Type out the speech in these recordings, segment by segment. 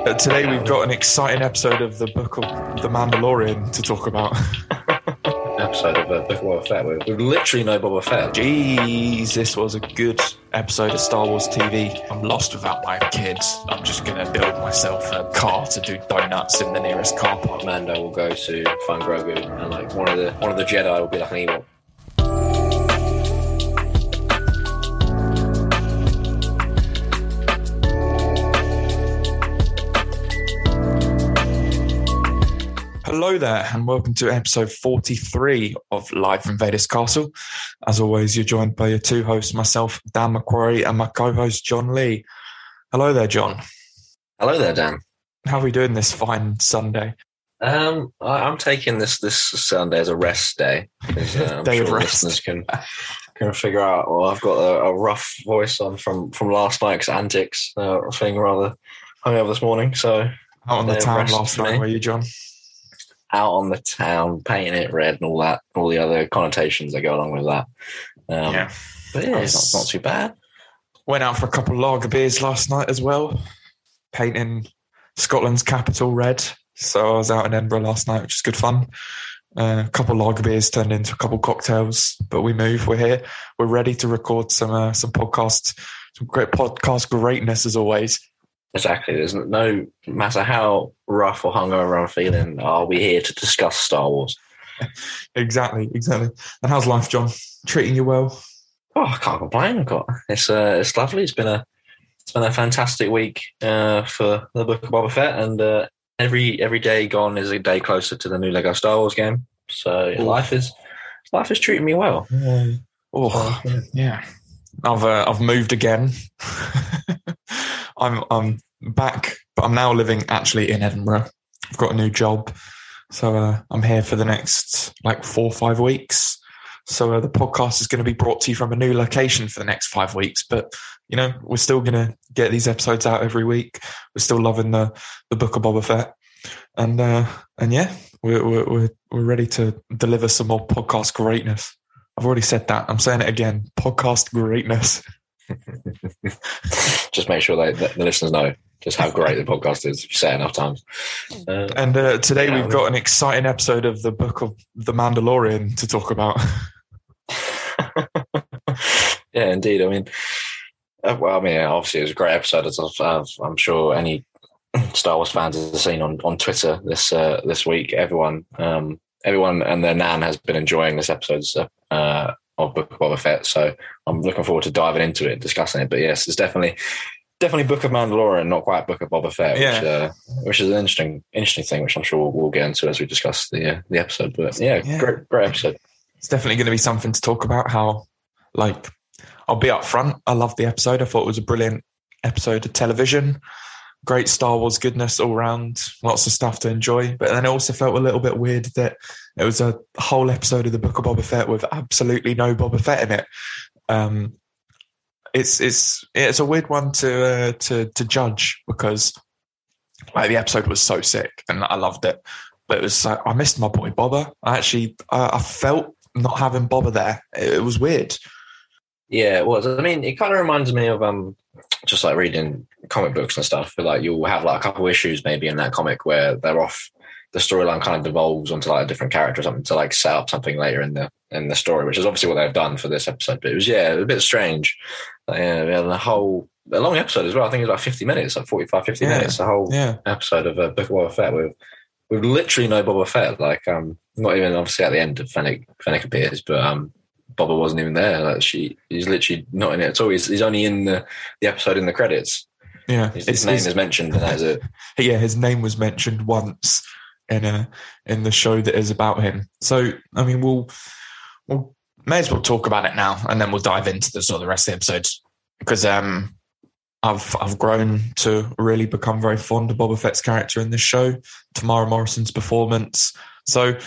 Uh, today we've got an exciting episode of the Book of the Mandalorian to talk about. episode of uh, Book of Boba Fett. With, with literally no Boba Fett. Jeez, this was a good episode of Star Wars TV. I'm lost without my kids. I'm just gonna build myself a car to do donuts in the nearest car park. Mando will go to find Grogu, and like one of the one of the Jedi will be like an Ewok. Hello there, and welcome to episode 43 of Live from Vader's Castle. As always, you're joined by your two hosts, myself, Dan McQuarrie, and my co host, John Lee. Hello there, John. Hello there, Dan. How are we doing this fine Sunday? Um, I, I'm taking this this Sunday as a rest day. uh, I'm Day of sure rest. listeners can can figure out. Well, I've got a, a rough voice on from from last night's antics. Uh, feeling rather hungover this morning, so Out on the of town last night, were you, John? Out on the town, painting it red, and all that, all the other connotations that go along with that. Um, But yeah, it's not, not too bad. Went out for a couple of lager beers last night as well, painting Scotland's capital red. So I was out in Edinburgh last night, which is good fun. Uh, a couple of lager beers turned into a couple of cocktails, but we move. We're here. We're ready to record some uh, some podcasts, some great podcast greatness as always. Exactly. There's no matter how rough or hungover I'm feeling, are we here to discuss Star Wars. Exactly, exactly. And how's life, John? Treating you well? Oh, I can't complain. I've got it's uh, it's lovely. It's been a it's been a fantastic week uh, for the Book of Boba Fett, and uh, every every day gone is a day closer to the new Lego Star Wars game. So Ooh. life is life is treating me well. Oh, yeah. Yeah, I've uh, I've moved again. I'm I'm back, but I'm now living actually in Edinburgh. I've got a new job, so uh, I'm here for the next like four or five weeks. So uh, the podcast is going to be brought to you from a new location for the next five weeks. But you know, we're still going to get these episodes out every week. We're still loving the the Book of Boba Fett, and uh, and yeah, we're we're we're, we're ready to deliver some more podcast greatness. I've already said that. I'm saying it again. Podcast greatness. just make sure they, that the listeners know just how great the podcast is. If you say it enough times. Uh, And uh, today Yeah, we've got an exciting episode of the Book of the Mandalorian to talk about. yeah, indeed. I mean, uh, well, I mean, obviously, it was a great episode. As I've, I've, I'm sure any Star Wars fans have seen on, on Twitter this uh, this week. Everyone, um, everyone, and their nan has been enjoying this episode's uh, of Book of Boba Fett. So I'm looking forward to diving into it, discussing it. But yes, it's definitely definitely Book of Mandalorian, not quite Book of Boba Fett, which, uh, which is an interesting interesting thing, which I'm sure we'll, we'll get into as we discuss the uh, the episode. But yeah, Yeah. great great episode. it's definitely going to be something to talk about. How, like, I'll be up front. I love the episode. I thought it was a brilliant episode of television. Great Star Wars goodness all round. Lots of stuff to enjoy. But then it also felt a little bit weird that it was a whole episode of the Book of Boba Fett with absolutely no Boba Fett in it. Um, it's it's it's a weird one to uh, to to judge because like the episode was so sick and I loved it, but it was like I missed my boy Boba. I actually uh, I felt not having Boba there. It, it was weird. Yeah, it was. I mean, it kind of reminds me of um, just like reading comic books and stuff. But like you'll have like a couple issues maybe in that comic where they're off. The storyline kind of devolves onto like a different character or something to like set up something later in the in the story, which is obviously what they've done for this episode. But it was yeah, a bit strange. Like, yeah, we had the whole a long episode as well. I think it was like fifty minutes, like 45, 50 Yeah. minutes. The whole Yeah, episode of uh, Book of Boba Fett with with literally no Boba Fett. Like um, not even obviously at the end of Fennec Fennec appears, but um, Boba wasn't even there. Like she, he's literally not in it at all. He's, he's only in the the episode in the credits. Yeah. His, his name it's- is mentioned, and that's it. yeah, his name was mentioned once in a in the show that is about him. So I mean, we'll we'll may as well talk about it now, and then we'll dive into the sort of the rest of the episodes because um, I've I've grown to really become very fond of Boba Fett's character in this show, Temuera Morrison's performance. So.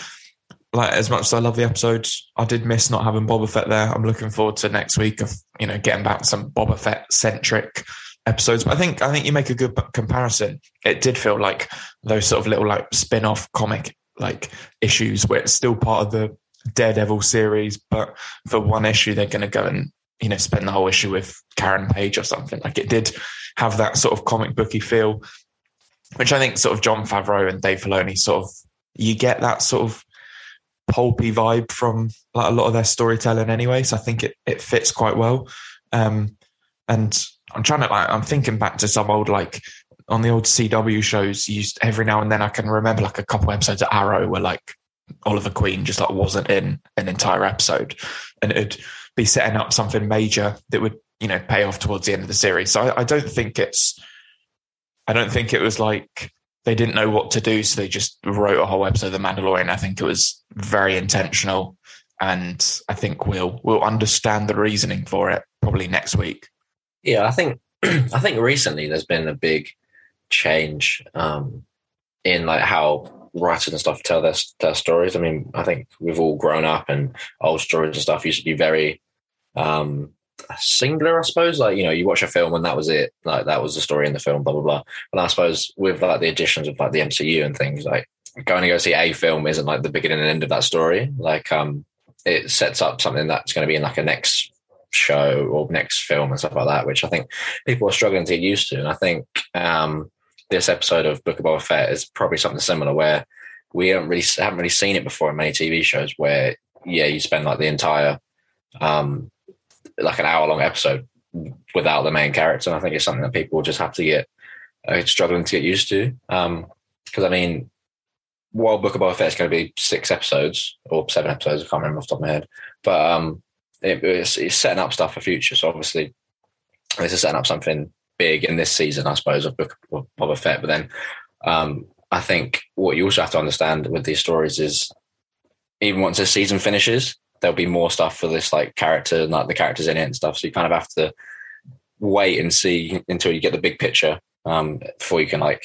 Like as much as I love the episode, I did miss not having Boba Fett there. I'm looking forward to next week of you know getting back some Boba Fett centric episodes. But I think I think you make a good comparison. It did feel like those sort of little like spin off comic like issues where it's still part of the Daredevil series, but for one issue they're going to go and you know spend the whole issue with Karen Page or something. Like it did have that sort of comic booky feel. which I think sort of Jon Favreau and Dave Filoni sort of you get that sort of pulpy vibe from like a lot of their storytelling anyway. So I think it it fits quite well. Um, and I'm trying to like I'm thinking back to some old like on the old CW shows. Used every now and then I can remember like a couple episodes of Arrow where like Oliver Queen just like wasn't in an entire episode, and it'd be setting up something major that would you know pay off towards the end of the series. So I, I don't think it's I don't think it was like they didn't know what to do, so they just wrote a whole episode of The Mandalorian. I think it was very intentional, and I think we'll we'll understand the reasoning for it probably next week. Yeah, I think I think recently there's been a big change um, in like how writers and stuff tell their their stories. I mean, I think we've all grown up, and old stories and stuff used to be very um, singular, I suppose. Like, you know, you watch a film and that was it. Like that was the story in the film, blah, blah, blah. But I suppose with like the additions of like the MCU and things, like going to go see a film isn't like the beginning and end of that story. Like, um, it sets up something that's going to be in like a next show or next film and stuff like that, which I think people are struggling to get used to. And I think, um, this episode of Book of Boba Fett is probably something similar where we haven't really haven't really seen it before in many TV shows where yeah you spend like the entire um like an hour long episode without the main character. And I think it's something that people just have to get uh, struggling to get used to. Um, because I mean, while Book of Boba Fett is going to be six episodes or seven episodes, I can't remember off the top of my head, but um, it's, it's setting up stuff for future. So obviously, this is setting up something big in this season, I suppose, of Book of Boba Fett. But then, um, I think what you also have to understand with these stories is even once this season finishes, there'll be more stuff for this like character and like the characters in it and stuff. So you kind of have to wait and see until you get the big picture um, before you can like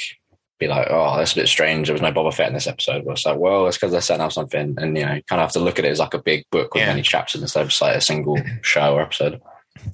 be like, oh, that's a bit strange. There was no Boba Fett in this episode. But it's like, well, it's because they're setting up something, and you know, you kind of have to look at it as like a big book with yeah. many chapters instead of just like a single show or episode.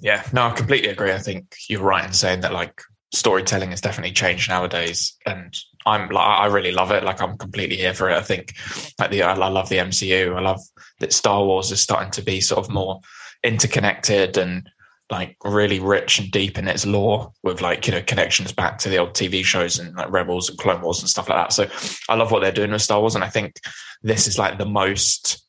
Yeah, no, I completely agree. I think you're right in saying that like storytelling has definitely changed nowadays, and I'm like I really love it. Like I'm completely here for it. I think like the I love the MCU. I love that Star Wars is starting to be sort of more interconnected and like really rich and deep in its lore with like you know connections back to the old TV shows and like Rebels and Clone Wars and stuff like that. So I love what they're doing with Star Wars, and I think this is like the most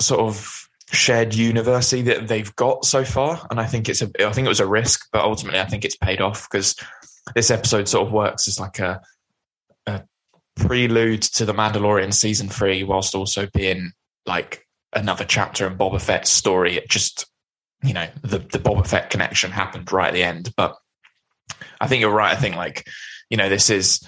sort of shared universe that they've got so far. And I think it's a I think it was a risk, but ultimately I think it's paid off because this episode sort of works as like a a prelude to the Mandalorian season three, whilst also being like another chapter in Boba Fett's story. It just, you know, the the Boba Fett connection happened right at the end. But I think you're right. I think like, you know, this is,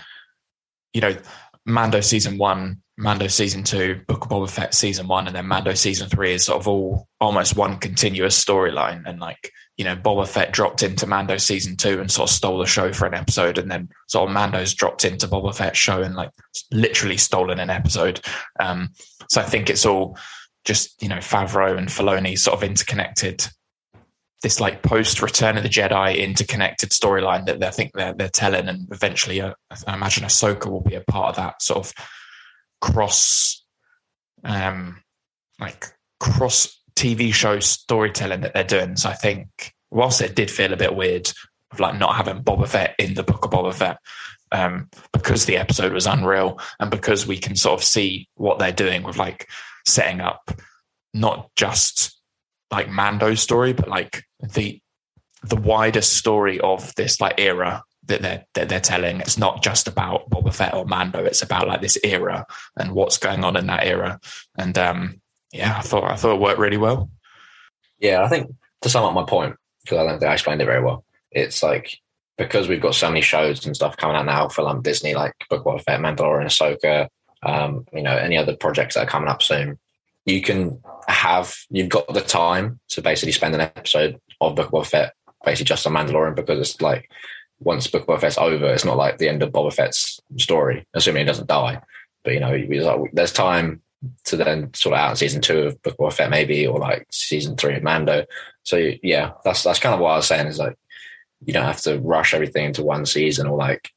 you know, Mando season one, Mando season two, Book of Boba Fett season one, and then Mando season three is sort of all almost one continuous storyline. And like, you know, Boba Fett dropped into Mando season two and sort of stole the show for an episode, and then sort of Mando's dropped into Boba Fett's show and like literally stolen an episode. Um, so I think it's all just you know Favreau and Filoni sort of interconnected. This like post Return of the Jedi interconnected storyline that I think they're they're telling, and eventually, uh, I imagine Ahsoka will be a part of that sort of cross, um, like cross TV show storytelling that they're doing. So I think whilst it did feel a bit weird of like not having Boba Fett in the book of Boba Fett, um, because the episode was unreal and because we can sort of see what they're doing with like setting up not just like Mando's story, but like the the wider story of this like era that they're that they're telling. It's not just about Boba Fett or Mando. It's about like this era and what's going on in that era. And um, yeah, I thought I thought it worked really well. Yeah, I think to sum up my point, because I don't think I explained it very well. It's like because we've got so many shows and stuff coming out now for like Disney, like Book of Fett, Mandalorian, Ahsoka, um, you know, any other projects that are coming up soon. You can have you've got the time to basically spend an episode of Book of Fett basically just on Mandalorian because it's like once Book of Boba Fett's over, it's not like the end of Boba Fett's story, assuming he doesn't die. But you know, there's time to then sort of out season two of Book of Boba Fett maybe, or like season three of Mando. So yeah, that's that's kind of what I was saying is like you don't have to rush everything into one season or like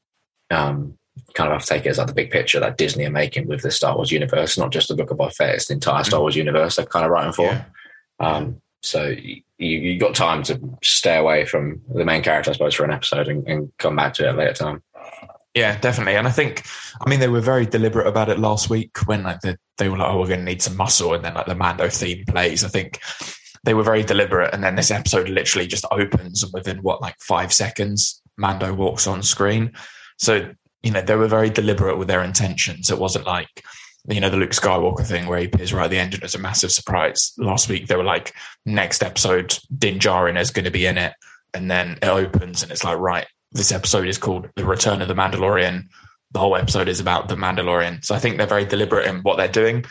um kind of have to take it as like the big picture that Disney are making with the Star Wars universe, not just the Book of Boba Fett, it's the entire Star mm. Wars universe they're kind of writing for. Yeah. Um, so you, you got time to stay away from the main character, I suppose, for an episode and, and come back to it at a later time. Yeah, definitely. And I think, I mean, they were very deliberate about it last week when like the, they were like, "Oh, we're going to need some muscle," and then like the Mando theme plays. I think they were very deliberate, and then this episode literally just opens, and within what like five seconds, Mando walks on screen. So you know they were very deliberate with their intentions. It wasn't like you know the Luke Skywalker thing where he appears right at the end and it's a massive surprise. Last week they were like, next episode, Din Djarin is going to be in it, and then it opens and it's like, right, this episode is called The Return of the Mandalorian. The whole episode is about the Mandalorian. So I think they're very deliberate in what they're doing.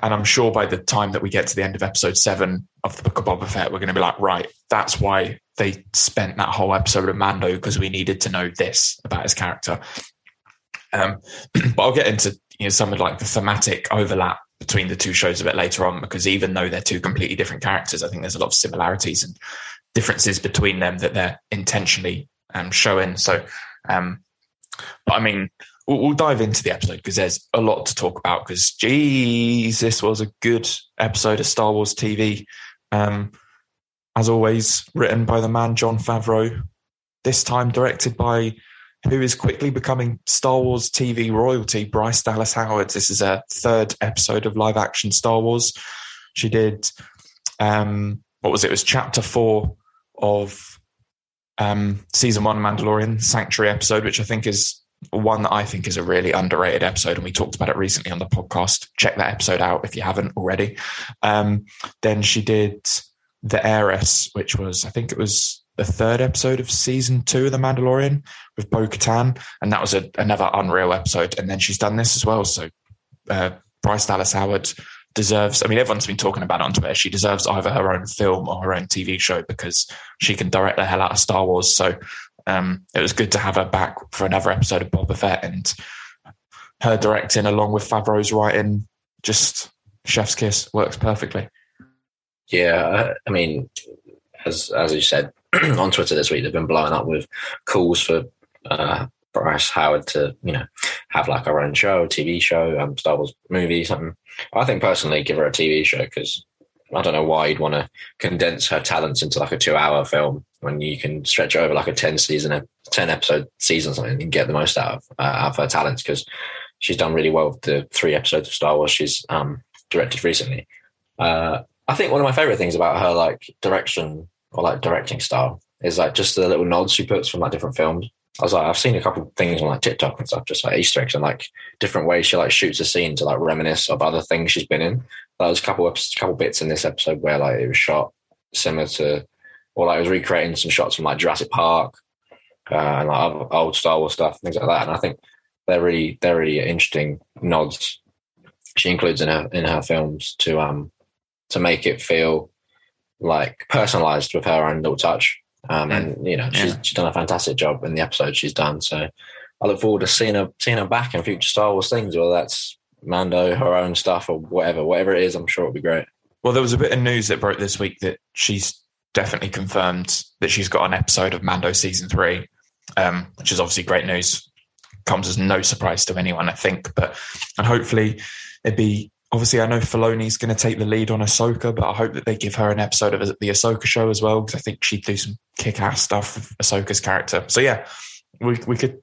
And I'm sure by the time that we get to the end of episode seven of the Book of Boba Fett, we're going to be like, right, that's why they spent that whole episode of Mando because we needed to know this about his character. Um, but I'll get into you know some of like the thematic overlap between the two shows a bit later on because even though they're two completely different characters, I think there's a lot of similarities and differences between them that they're intentionally um, showing. So, um, but I mean, we'll, we'll dive into the episode because there's a lot to talk about. Because, geez, this was a good episode of Star Wars TV. Um, as always, written by the man Jon Favreau. This time directed by who is quickly becoming Star Wars TV royalty, Bryce Dallas Howard. This is a third episode of live action Star Wars. She did, um, what was it? It was chapter four of um, season one Mandalorian Sanctuary episode, which I think is one that I think is a really underrated episode, and we talked about it recently on the podcast. Check that episode out if you haven't already. Um, then she did The Heiress, which was, I think it was the third episode of season two of The Mandalorian with Bo Katan, and that was a, another unreal episode. And then she's done this as well. So uh, Bryce Dallas Howard deserves. I mean, everyone's been talking about it on Twitter. She deserves either her own film or her own TV show because she can direct the hell out of Star Wars. So um, it was good to have her back for another episode of Boba Fett and her directing along with Favreau's writing. Just chef's kiss works perfectly. Yeah, I mean, as as you said on Twitter this week, they've been blowing up with calls for uh, Bryce Howard to, you know, have like her own show, TV show, um, Star Wars movie, something. I think personally, give her a TV show because I don't know why you'd want to condense her talents into like a two-hour film when you can stretch over like a ten season, a ten episode season, something, and get the most out of uh, out of her talents because she's done really well with the three episodes of Star Wars she's um, directed recently. Uh, I think one of my favorite things about her like direction or like directing style is like just the little nods she puts from like different films. I was like, I've seen a couple things on like TikTok and stuff, just like Easter eggs and like different ways she like shoots a scene to like reminisce of other things she's been in. There was a couple of couple bits in this episode where like it was shot similar to, or like it was recreating some shots from like Jurassic Park uh, and like old Star Wars stuff, things like that. And I think they're really they're really interesting nods she includes in her in her films to um to make it feel like personalized with her own little touch. Um, mm. and you know, she's, yeah. she's done a fantastic job in the episode she's done. So I look forward to seeing her seeing her back in future Star Wars things, whether that's Mando, her own stuff, or whatever, whatever it is. I'm sure it'll be great. Well, there was a bit of news that broke this week that she's definitely confirmed that she's got an episode of Mando season three, um, which is obviously great news. Comes as no surprise to anyone, I think. But and hopefully it'd be obviously I know Filoni's going to take the lead on Ahsoka, but I hope that they give her an episode of the Ahsoka show as well because I think she'd do some kick-ass stuff with Ahsoka's character. So yeah, we we could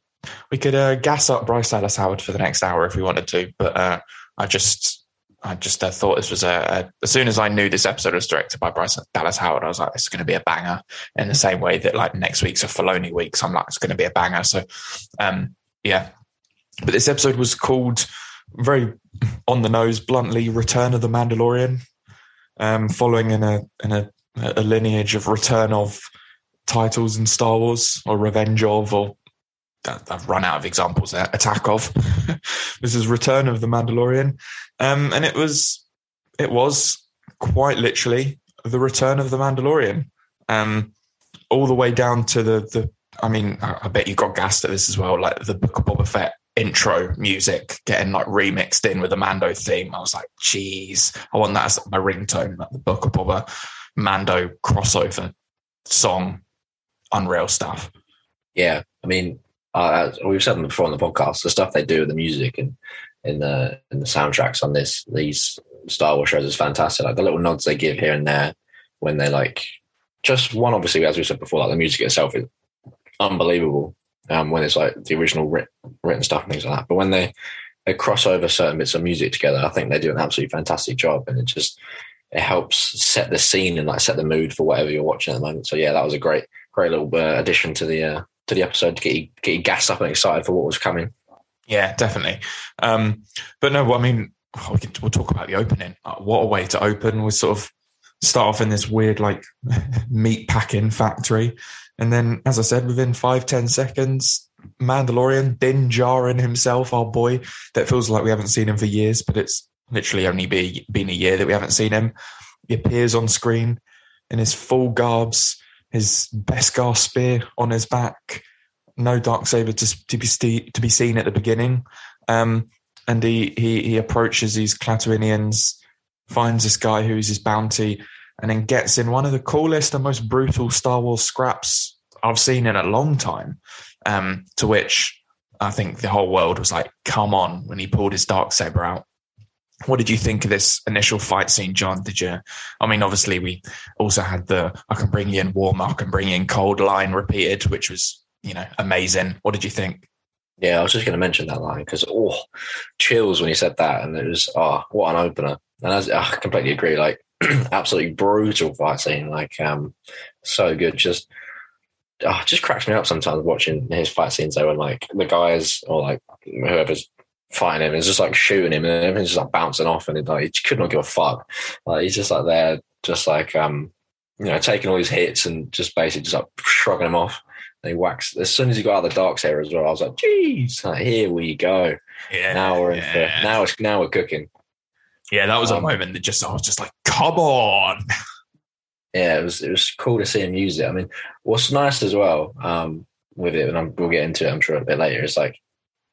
we could uh, gas up Bryce Dallas Howard for the next hour if we wanted to, but uh, I just I just uh, thought this was a, as soon as I knew this episode was directed by Bryce Dallas Howard, I was like, is going to be a banger. In the same way that like next week's a Filoni week, so I'm like, it's going to be a banger. So um, yeah, but this episode was called very on the nose, bluntly, Return of the Mandalorian, um, following in a in a, a, lineage of return of titles in Star Wars or Revenge of or I've run out of examples there. Attack of this is Return of the Mandalorian, um, and it was it was quite literally the Return of the Mandalorian, um, all the way down to the the. I mean, I bet you got gassed at this as well. Like the Book of Boba Fett intro music getting like remixed in with the Mando theme. I was like, geez, I want that as my ringtone, like the Book of Boba Mando crossover song. Unreal stuff. Yeah, I mean, uh, we've said them before on the podcast. The stuff they do with the music and in the in the soundtracks on this these Star Wars shows is fantastic. Like the little nods they give here and there when they like just one. Obviously, as we said before, like the music itself is unbelievable um, when it's like the original writ- written stuff and things like that. But when they they cross over certain bits of music together, I think they do an absolutely fantastic job, and it just it helps set the scene and like set the mood for whatever you're watching at the moment. So yeah, that was a great great little uh, addition to the uh, to the episode to get you get you gassed up and excited for what was coming. Yeah, definitely. Um, but no, I mean, we can, we'll talk about the opening. Uh, what a way to open! We sort of start off in this weird like meat packing factory, and then, as I said, within five ten seconds, Mandalorian Din Djarin himself, our boy, that feels like we haven't seen him for years, but it's literally only be, been a year that we haven't seen him. He appears on screen in his full garbs, his Beskar spear on his back, no dark saber to, to be to be seen at the beginning, um, and he, he he approaches these Klatooinians, finds this guy who's his bounty, and then gets in one of the coolest and most brutal Star Wars scraps I've seen in a long time. Um, to which I think the whole world was like, "Come on!" when he pulled his dark saber out. What did you think of this initial fight scene, John? Did you? I mean, obviously, we also had the "I can bring you in warm, I can bring you in cold" line repeated, which was you know amazing. What did you think? Yeah, I was just going to mention that line because oh, chills when he said that, and it was oh, what an opener. And I completely agree, like absolutely brutal fight scene, like um, so good. Just oh, just cracks me up sometimes watching his fight scenes though, when like the guys or like whoever's fighting him is just like shooting him and everything's just like bouncing off and it, like he could not give a fuck. Like he's just like there, just like um, you know, taking all these hits and just basically just like shrugging them off. And he whacks as soon as he got out of the dark saber as well. I was like, "Geez, like, here we go." Yeah, now we're in yeah. for now. It's now we're cooking. Yeah, that was a Um, moment that just I was just like, "Come on!" yeah, it was it was cool to see him use it. I mean, what's nice as well um, with it, and I'm, we'll get into it, I'm sure a bit later. Is like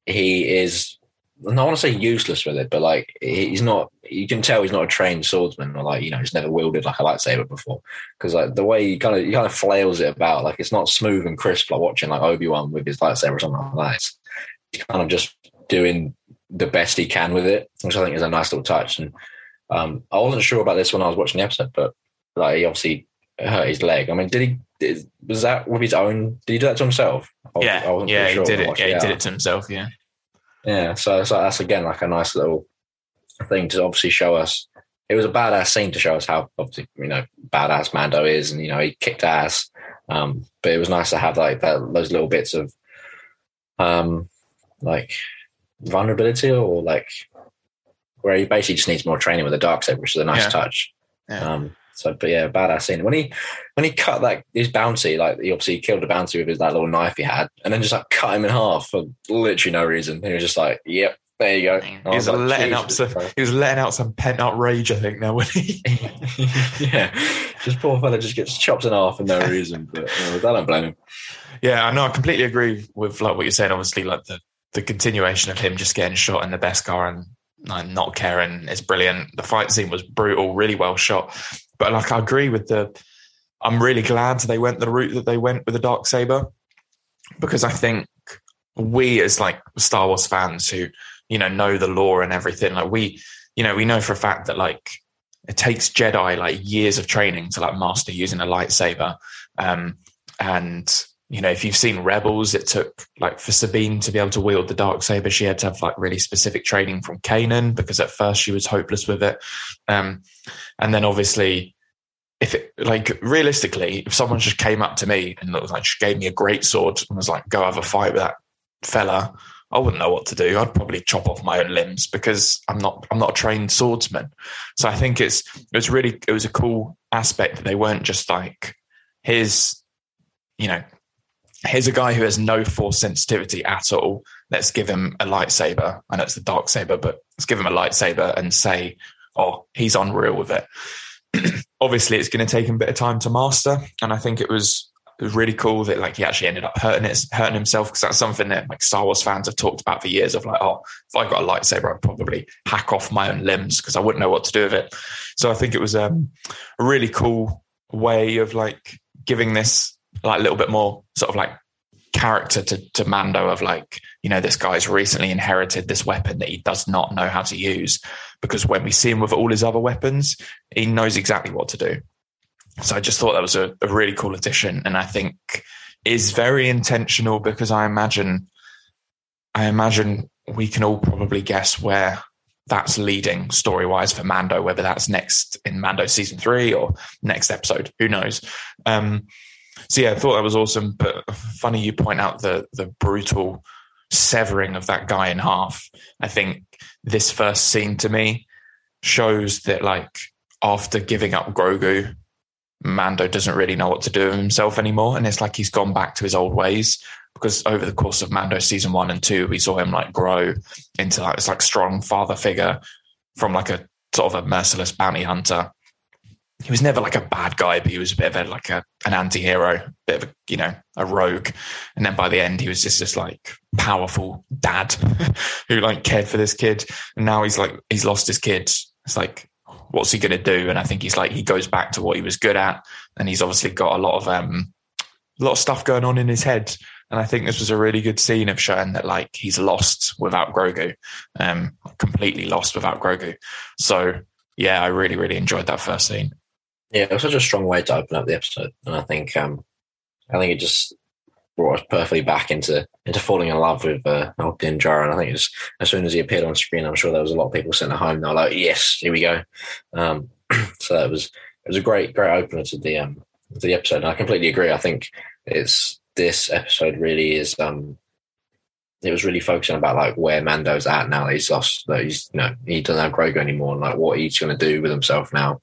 he is. I don't want to say useless with it, but like he's not. You can tell he's not a trained swordsman, or like you know, he's never wielded like a lightsaber before. Because like the way he kind of he kind of flails it about, like it's not smooth and crisp like watching like Obi Wan with his lightsaber or something like that. It's, he's kind of just doing the best he can with it, which I think is a nice little touch. And um, I wasn't sure about this when I was watching the episode, but like he obviously hurt his leg. I mean, did he? Did, was that with his own? Did he do that to himself? I- yeah, I wasn't yeah, pretty he did it. Yeah, he did it to himself. Yeah, Yeah, so, so that's again like a nice little thing to obviously show us. It was a badass scene to show us how obviously you know badass Mando is, and you know he kicked ass. Um, but it was nice to have like that, those little bits of um, like vulnerability or like where he basically just needs more training with the dark saber, which is a nice Yeah. touch. Yeah. Um, so, but yeah, badass scene. When he when he cut that his bounty, like he obviously killed a bounty with his that little knife he had, and then just like cut him in half for literally no reason. He was just like, "Yep, there you go." He was like, letting up some. He was letting out some pent up rage. I think now, when he. Yeah, just poor fella just gets chopped in half for no reason. But uh, I don't blame him. Yeah, I know. I completely agree with like what you're saying. Obviously, like the the continuation of him just getting shot in the Beskar and like, not caring is brilliant. The fight scene was brutal, really well shot. But like, I agree with the. I'm really glad they went the route that they went with the dark saber because I think we as like Star Wars fans who you know know the lore and everything, like we, you know, we know for a fact that like it takes Jedi like years of training to like master using a lightsaber. Um, and you know, if you've seen Rebels, it took like for Sabine to be able to wield the dark saber, she had to have like really specific training from Kanan because at first she was hopeless with it. Um, and then obviously, if it like realistically, if someone just came up to me and was like, she gave me a great sword and was like, go have a fight with that fella, I wouldn't know what to do. I'd probably chop off my own limbs because I'm not I'm not a trained swordsman. So I think it's it was really it was a cool aspect that they weren't just like here's you know here's a guy who has no force sensitivity at all. Let's give him a lightsaber. I know it's the dark saber, but let's give him a lightsaber and say, oh, he's unreal with it. Obviously, it's going to take him a bit of time to master, and I think it was was really cool that like he actually ended up hurting it, hurting himself because that's something that like Star Wars fans have talked about for years. Of like, oh, if I got a lightsaber, I'd probably hack off my own limbs because I wouldn't know what to do with it. So I think it was um, a really cool way of like giving this like a little bit more sort of like character to, to Mando of like, you know, this guy's recently inherited this weapon that he does not know how to use because when we see him with all his other weapons, he knows exactly what to do. So I just thought that was a, a really cool addition. And I think is very intentional because I imagine, I imagine we can all probably guess where that's leading story wise for Mando, whether that's next in Mando season three or next episode, who knows? Um, so yeah, I thought that was awesome. But funny you point out the the brutal severing of that guy in half. I think this first scene to me shows that like after giving up Grogu, Mando doesn't really know what to do with himself anymore. And it's like he's gone back to his old ways because over the course of Mando season one and two, we saw him like grow into like this like strong father figure from like a sort of a merciless bounty hunter. He was never like a bad guy, but he was a bit of a like a an anti-hero, a bit of a you know, a rogue. And then by the end he was just this like powerful dad who like cared for this kid. And now he's like he's lost his kid. It's like what's he gonna do? And I think he's like he goes back to what he was good at. And he's obviously got a lot of um a lot of stuff going on in his head and I think this was a really good scene of showing that like he's lost without Grogu, um, completely lost without Grogu. So yeah, I really, really enjoyed that first scene. Yeah, it was such a strong way to open up the episode. And I think um I think it just brought us perfectly back into into falling in love with uh, Din Djarin. And I think as soon as he appeared on screen, I'm sure there was a lot of people sitting at home. They were like, "Yes, here we go." Um, so it was it was a great great opener to the um to the episode. And I completely agree. I think it's this episode really is um it was really focusing about like where Mando's at now. He's lost that he's you know, he doesn't have Grogu anymore and like what he's gonna do with himself now.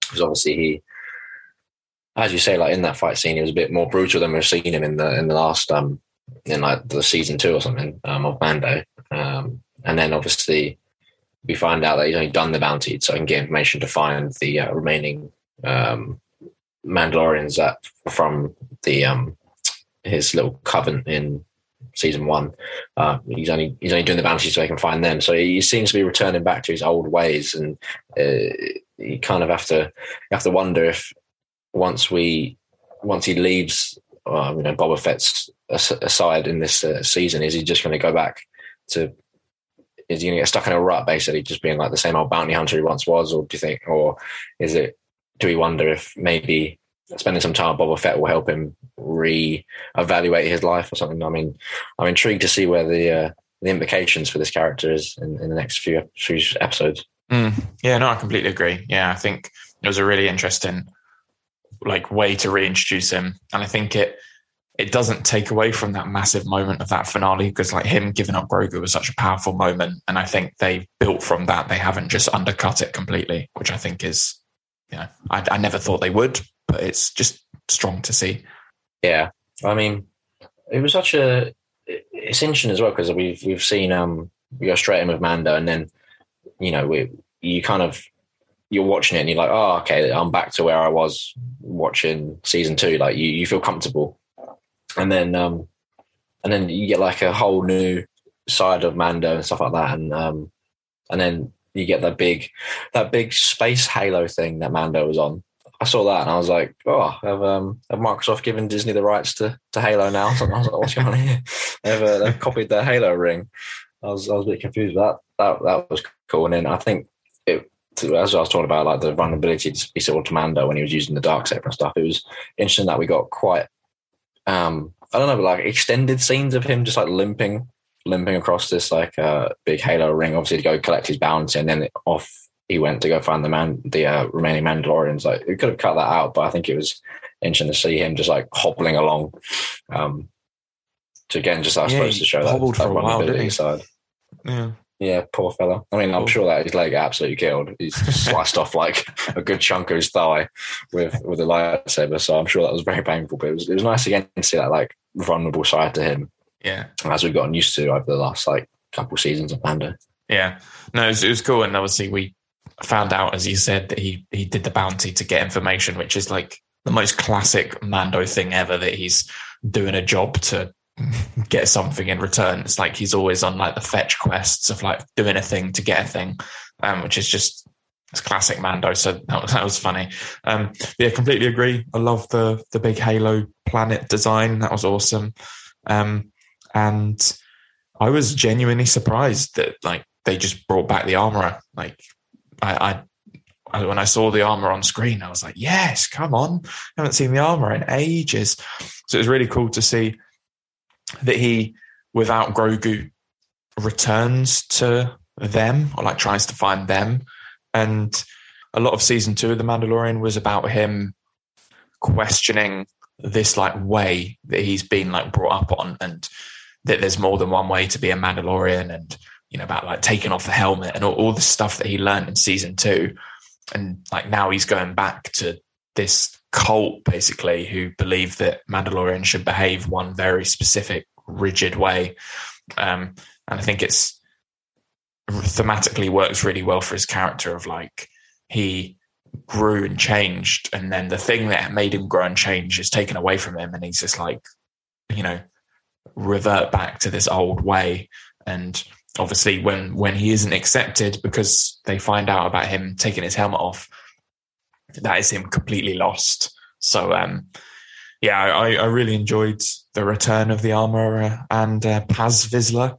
Because obviously he as you say, like in that fight scene, he was a bit more brutal than we've seen him in the in the last um in like the season two or something um, of Mando. Um, and then obviously we find out that he's only done the bounty so I can get information to find the uh, remaining um, Mandalorians that from the um, his little coven in season one. Uh, he's only he's only doing the bounty so he can find them. So he seems to be returning back to his old ways, and uh, you kind of have to you have to wonder if once we once he leaves, uh, you know, Boba Fett's aside in this uh, season, is he just going to go back to? Is he going to get stuck in a rut, basically, just being like the same old bounty hunter he once was, or do you think, or is it? Do we wonder if maybe spending some time with Boba Fett will help him re-evaluate his life or something. I mean, I'm intrigued to see where the uh, the implications for this character is in, in the next few, few episodes. Mm. Yeah, no, I completely agree. Yeah, I think it was a really interesting like way to reintroduce him, and I think it it doesn't take away from that massive moment of that finale because like him giving up Grogu was such a powerful moment, and I think they built from that. They haven't just undercut it completely, which I think is, you know, I, I never thought they would, but it's just strong to see. Yeah, I mean, it was such a. It's interesting as well because we've we've seen um we go straight in with Mando and then you know we you kind of you're watching it and you're like oh okay I'm back to where I was watching season two like you you feel comfortable and then um and then you get like a whole new side of Mando and stuff like that and um and then you get that big that big space halo thing that Mando was on I saw that and I was like, oh, have, um, have Microsoft given Disney the rights to, to Halo now? So I was like, what's going on here? They've, uh, they've copied their Halo ring. I was I was a bit confused that. That that was cool. And then I think it, as I was talking about, like the vulnerability to be sort of Mando when he was using the dark saber and stuff. It was interesting that we got quite, um, I don't know, like extended scenes of him just like limping, limping across this like uh, big Halo ring, obviously to go collect his bounty, and then off he went to go find the man, the uh, remaining Mandalorians. Like we could have cut that out, but I think it was interesting to see him just like hobbling along. Um, to again, just I yeah, suppose to show that, that while, side. Yeah. Yeah, poor fella. I mean, I'm sure that his leg absolutely killed. He's sliced off like a good chunk of his thigh with with a lightsaber. So I'm sure that was very painful. But it was it was nice again to see that like vulnerable side to him. Yeah, as we've gotten used to over the last like couple seasons of Mando. Yeah, no, it was, it was cool, and obviously we found out, as you said, that he he did the bounty to get information, which is like the most classic Mando thing ever. That he's doing a job to get something in return. It's like he's always on like the fetch quests of like doing a thing to get a thing, um, which is just it's classic Mando. So that was, that was funny. Um, yeah, completely agree. I love the the big Halo planet design. That was awesome. Um, and I was genuinely surprised that like they just brought back the armorer. Like I, I, when I saw the armor on screen, I was like, yes, come on. I haven't seen the armor in ages. So it was really cool to see that he, without Grogu, returns to them or like tries to find them. And a lot of season two of The Mandalorian was about him questioning this like way that he's been like brought up on and that there's more than one way to be a Mandalorian and you know about like taking off the helmet and all, all the stuff that he learned in season two and like now he's going back to this cult basically who believe that Mandalorian should behave one very specific rigid way. Um and I think it's thematically works really well for his character of like he grew and changed and then the thing that made him grow and change is taken away from him and he's just like you know revert back to this old way. And obviously when when he isn't accepted because they find out about him taking his helmet off that is him completely lost. So um yeah i i really enjoyed the return of the armorer and uh, paz vizsla.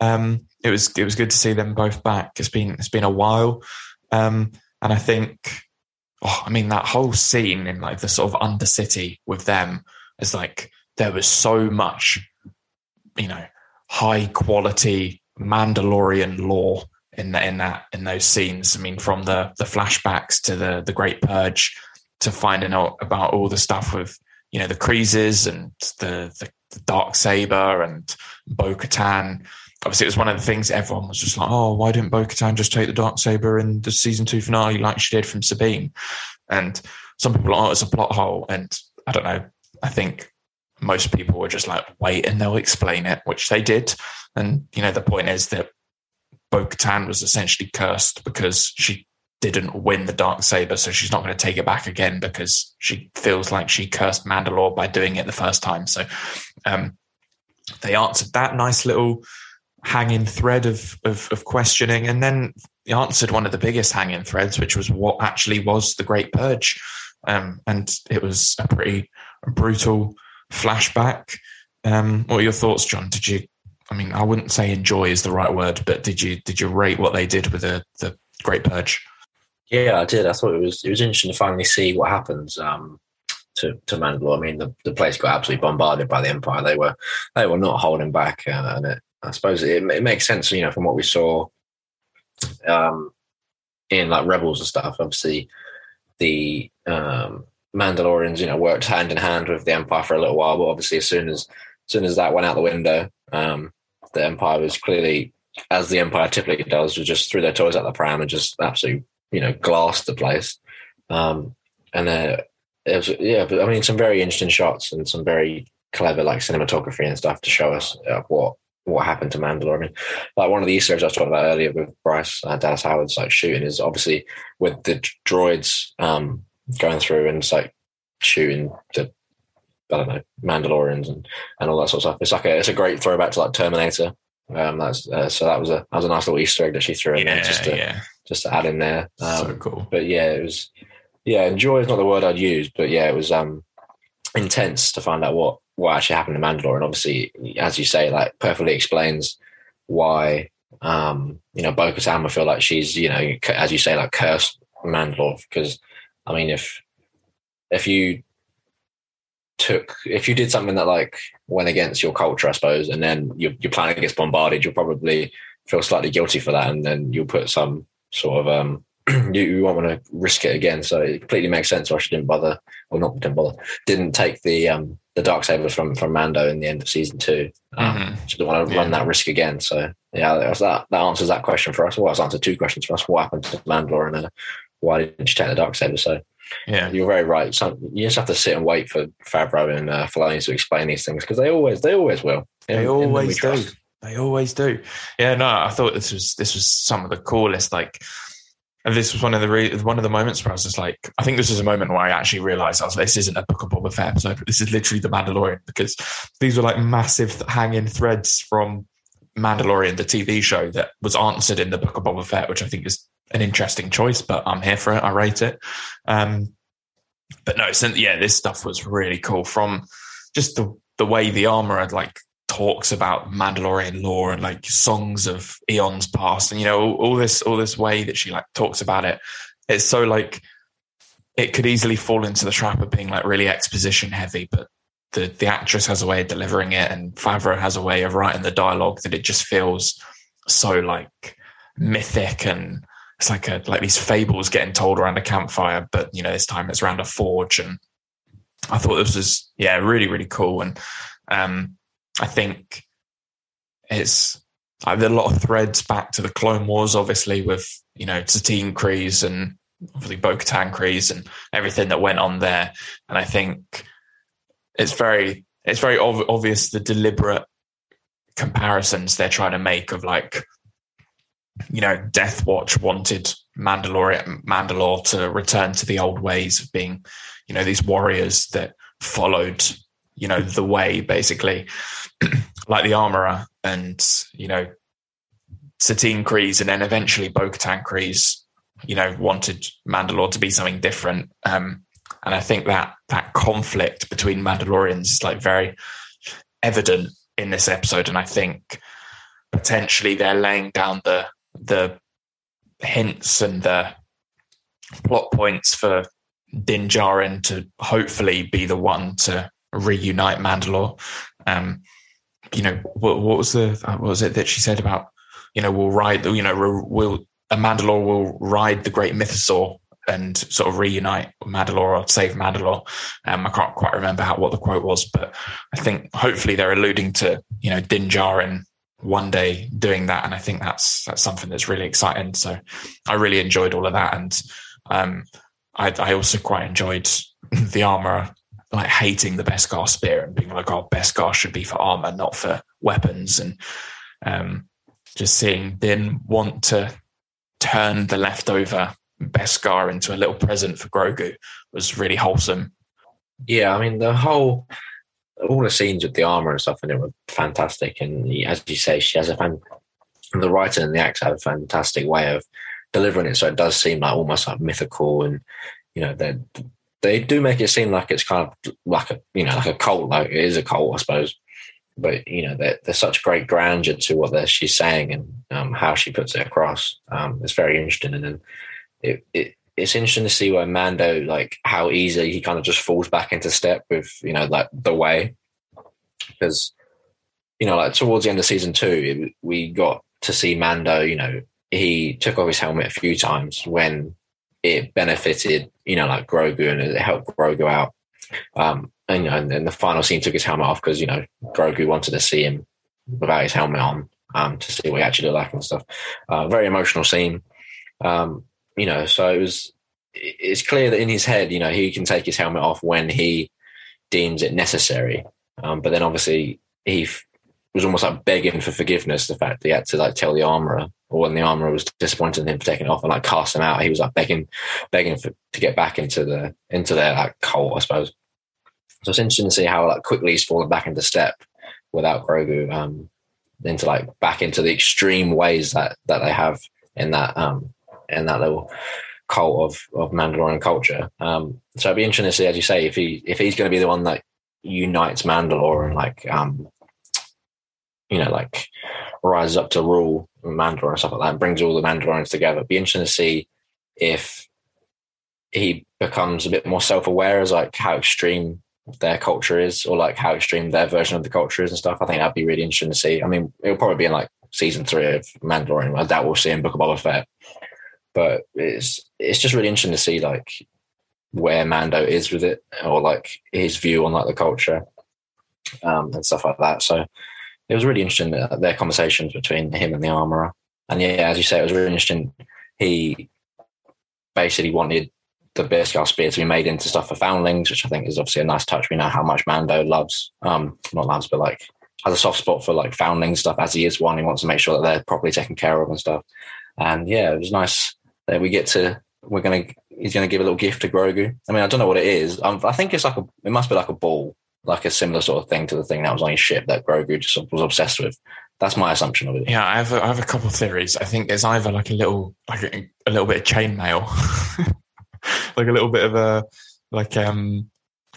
Um it was it was good to see them both back. It's been it's been a while. Um and i think oh, i mean that whole scene in like the sort of undercity with them is like there was so much you know high quality Mandalorian lore in that in that in those scenes. I mean, from the the flashbacks to the the Great Purge to finding out about all the stuff with you know the Kryzes and the the, the dark saber and Bo Katan. Obviously, it was one of the things everyone was just like, "Oh, why didn't Bo Katan just take the dark saber in the season two finale like she did from Sabine?" And some people are, "Oh, it's a plot hole," and I don't know. I think most people were just like, wait and they'll explain it, which they did. And, you know, the point is that Bo Katan was essentially cursed because she didn't win the dark saber, so she's not going to take it back again because she feels like she cursed Mandalore by doing it the first time. So um, they answered that nice little hanging thread of, of, of questioning, and then answered one of the biggest hanging threads, which was what actually was the Great Purge, um, and it was a pretty brutal flashback. Um, what are your thoughts, John? Did you? I mean, I wouldn't say enjoy is the right word, but did you did you rate what they did with the the Great Purge? Yeah, I did. I thought it was it was interesting to finally see what happens um, to to Mandalore. I mean, the, the place got absolutely bombarded by the Empire. They were they were not holding back, uh, and it, I suppose it, it, makes sense, you know, from what we saw um, in like Rebels and stuff. Obviously, the um, Mandalorians, you know, worked hand in hand with the Empire for a little while, but obviously, as soon as, as soon as that went out the window, um, the Empire was clearly, as the Empire typically does, was just threw their toys out the pram and just absolutely, you know, glassed the place. Um, and uh, it was, yeah, but I mean, some very interesting shots and some very clever like cinematography and stuff to show us uh, what what happened to Mandalore. I mean, like one of the Easter eggs I was talking about earlier with Bryce uh, Dallas Howard's like shooting is obviously with the droids um, going through and like shooting the I don't know Mandalorians and, and all that sort of stuff. It's like a it's a great throwback to like Terminator. Um, that's uh, so that was a that was a nice little Easter egg that she threw in yeah, there just to yeah. just to add in there. Um, so cool. But yeah, it was yeah. Enjoy is not the word I'd use, but yeah, it was um intense to find out what what actually happened to Mandalore, and obviously, as you say, like perfectly explains why um you know Bo Katan would feel like she's you know as you say like cursed Mandalore because I mean, if if you took if you did something that like went against your culture, I suppose, and then your your planet gets bombarded, you'll probably feel slightly guilty for that, and then you'll put some sort of um you, you won't want to risk it again. So it completely makes sense why she didn't bother, or not didn't bother, didn't take the um the dark sabers from from Mando in the end of season two. Um, mm-hmm. She didn't want to yeah. run that risk again. So yeah, that that answers that question for us. Well, it's answered two questions for us. What happened to Mandalore and uh, why didn't you take the dark saber? So yeah, you're very right. So you just have to sit and wait for Favreau and uh, Filoni to explain these things because they always they always will. In, they always do. They always do. Yeah, no, I thought this was this was some of the coolest. Like, and this was one of the re- one of the moments where I was just like, I think this was a moment where I actually realized I was like, this isn't a Book of Boba Fett episode. This is literally the Mandalorian because these were like massive hanging threads from Mandalorian, the TV show that was answered in the Book of Boba Fett, which I think is an interesting choice, but I'm here for it. I rate it. Um, but no, so, yeah, this stuff was really cool from just the the way the armorer like talks about Mandalorian lore and like songs of eons past, and you know all, all this all this way that she like talks about it. It's so like it could easily fall into the trap of being like really exposition heavy, but the the actress has a way of delivering it, and Favreau has a way of writing the dialogue that it just feels so like mythic and it's like a like these fables getting told around a campfire, but you know this time it's around a forge, and I thought this was yeah really really cool, and um, I think it's there are a lot of threads back to the Clone Wars, obviously with you know Satine Kryze and obviously Bo-Katan Kryze and everything that went on there, and I think it's very it's very ov- obvious the deliberate comparisons they're trying to make of like you know Death Watch wanted Mandalorian Mandalore to return to the old ways of being you know these warriors that followed you know the way basically like the armorer and you know Satine Kryze and then eventually Bo-Katan Kryze you know wanted Mandalore to be something different um and I think that that conflict between Mandalorians is like very evident in this episode. And I think potentially they're laying down the the hints and the plot points for Din Djarin to hopefully be the one to reunite Mandalore. Um, you know, what, what was the what was it that she said about you know we'll ride you know we'll a Mandalore will ride the great mythosaur and sort of reunite Mandalore or save Mandalore. Um, I can't quite remember how what the quote was, but I think hopefully they're alluding to you know Din Djarin one day doing that, and I think that's that's something that's really exciting. So I really enjoyed all of that, and um, I, I also quite enjoyed the armor. Like hating the Beskar spear and being like, "Oh, Beskar should be for armor, not for weapons," and um, just seeing Din want to turn the leftover Beskar into a little present for Grogu was really wholesome. Yeah, I mean the whole all the scenes with the armor and stuff in it were fantastic. And as you say, she has a fan. The writer and the actor have a fantastic way of delivering it, so it does seem like almost like mythical, and you know they they do make it seem like it's kind of like a you know like a cult, like it is a cult, I suppose. But you know, they're, they're such great grandeur to what she's saying and um, how she puts it across. Um, it's very interesting, and then it, it it's interesting to see where Mando like how easily he kind of just falls back into step with you know like the way. Because you know like towards the end of season two it, we got to see Mando you know he took off his helmet a few times when it benefited you know like Grogu and it helped Grogu out. Um and you know and, the final scene took his helmet off because you know Grogu wanted to see him without his helmet on um to see what he actually looked like and stuff. Uh, very emotional scene. Um you know, so it was. It's clear that in his head, you know, he can take his helmet off when he deems it necessary. Um, but then obviously he f- was almost like begging for forgiveness. The fact that he had to like tell the armorer, or when the armorer was disappointed in him for taking it off and like cast him out, he was like begging, begging for, to get back into the into their like cult, I suppose. So it's interesting to see how like quickly he's fallen back into step without Grogu, um, into like back into the extreme ways that that they have in that um in that little cult of of Mandalorian culture. Um, so it'd be interesting to see, as you say, if he if he's going to be the one that unites Mandalore and like um, you know, like rises up to rule Mandalore and stuff like that, and brings all the Mandalorians together. It'd be interesting to see if he becomes a bit more self aware as like how extreme their culture is, or like how extreme their version of the culture is and stuff. I think that'd be really interesting to see. I mean, it'll probably be in like season three of Mandalorian. I doubt we'll see in Book of Boba Fett but it's it's just really interesting to see like where Mando is with it, or like his view on like the culture um, and stuff like that. So it was really interesting uh, their conversations between him and the armorer. And yeah, as you say, it was really interesting. He basically wanted the Beskar spear to be made into stuff for foundlings, which I think is obviously a nice touch. We know how much Mando loves, um, not loves, but like has a soft spot for like foundling stuff as he is one. He wants to make sure that they're properly taken care of and stuff. And yeah, it was nice that we get to we're gonna he's gonna give a little gift to Grogu. I mean, I don't know what it is. I think it's like a it must be like a ball, like a similar sort of thing to the thing that was on his ship that Grogu just was obsessed with. That's my assumption of it. Yeah, I have a, I have a couple of theories. I think it's either like a little like a, a little bit of chainmail, like a little bit of a like um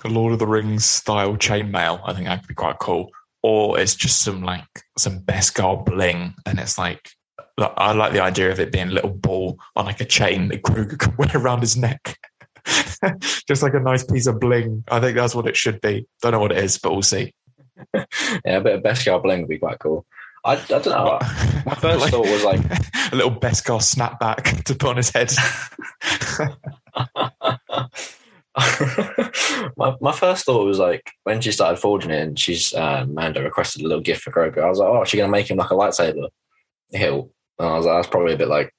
Lord of the Rings style chainmail. I think that could be quite cool. Or it's just some like some Beskar bling, and it's like I like the idea of it being a little ball on like a chain that Grogu can wear around his neck. just like a nice piece of bling. I think that's what it should be. Don't know what it is, but we'll see. yeah, a bit of Beskar bling would be quite cool. I, I don't know. My first like, thought was like a little Beskar snapback to put on his head. my, my first thought was like when she started forging it and she's uh, Mando requested a little gift for Grogu. I was like, oh, she's gonna make him like a lightsaber hilt. And I was like, that's probably a bit like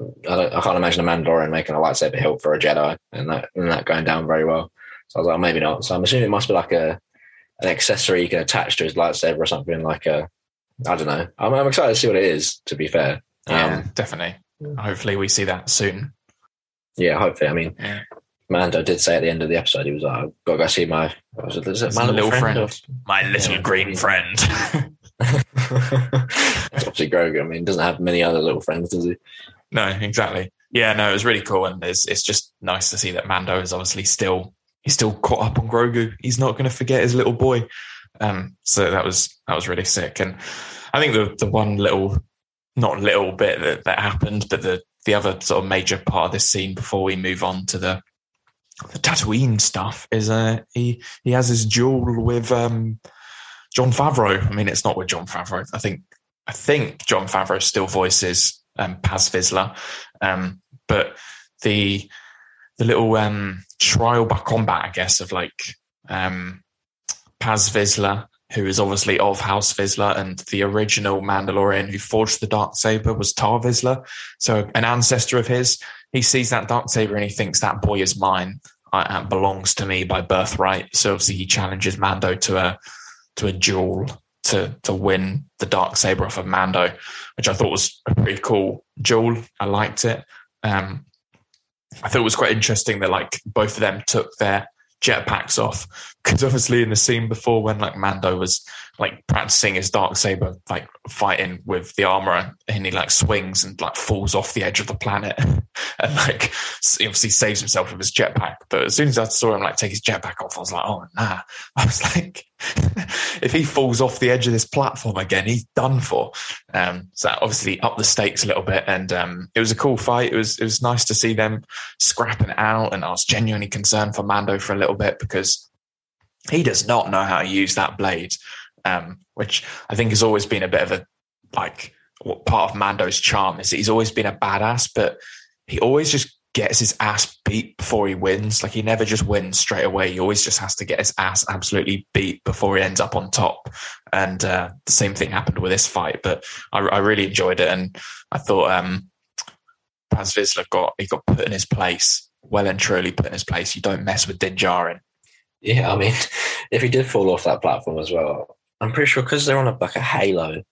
I don't I can't imagine a Mandalorian making a lightsaber hilt for a Jedi and that and that going down very well. So I was like, maybe not. So I'm assuming it must be like a an accessory you can attach to his lightsaber or something like a I don't know. I'm, I'm excited to see what it is. To be fair, yeah, um, definitely. Hopefully, we see that soon. Yeah, hopefully. I mean, yeah. Mando did say at the end of the episode, he was like, "I've got to go see my, was it, is it my little, friend, friend. Or, my little yeah, green friend." obviously Grogu. I mean, doesn't have many other little friends, does he? No, exactly. Yeah, no, it was really cool, and it's it's just nice to see that Mando is obviously still he's still caught up on Grogu. He's not going to forget his little boy. Um, so that was that was really sick, and I think the the one little not little bit that, that happened, but the the other sort of major part of this scene before we move on to the the Tatooine stuff is uh he he has his duel with um Jon Favreau. I mean, it's not with Jon Favreau. I think I think Jon Favreau still voices um, Paz Vizsla, um, but the the little um, trial by combat, I guess, of like um, Paz Vizsla, who is obviously of House Vizsla, and the original Mandalorian who forged the dark saber was Tar Vizsla, so an ancestor of his. He sees that dark saber and he thinks that boy is mine, uh, belongs to me by birthright. So obviously he challenges Mando to a to a duel to to win the dark saber off of Mando, which I thought was a pretty cool duel. I liked it. Um, I thought it was quite interesting that like both of them took their jetpacks off because obviously in the scene before when like Mando was like practicing his dark saber like fighting with the armorer and he like swings and like falls off the edge of the planet and like obviously saves himself with his jetpack. But as soon as I saw him like take his jetpack off I was like oh nah. I was like if he falls off the edge of this platform again he's done for. Um so obviously up the stakes a little bit and um it was a cool fight. It was it was nice to see them scrapping out and I was genuinely concerned for Mando for a little bit because he does not know how to use that blade um, which I think has always been a bit of a like part of Mando's charm is. He's always been a badass, but he always just gets his ass beat before he wins. Like he never just wins straight away. He always just has to get his ass absolutely beat before he ends up on top. And uh, the same thing happened with this fight. But I, I really enjoyed it, and I thought um, Paz Vizsla got he got put in his place, well and truly put in his place. You don't mess with Din Djarin. Yeah, I mean, if he did fall off that platform as well, I'm pretty sure because they're on a like a halo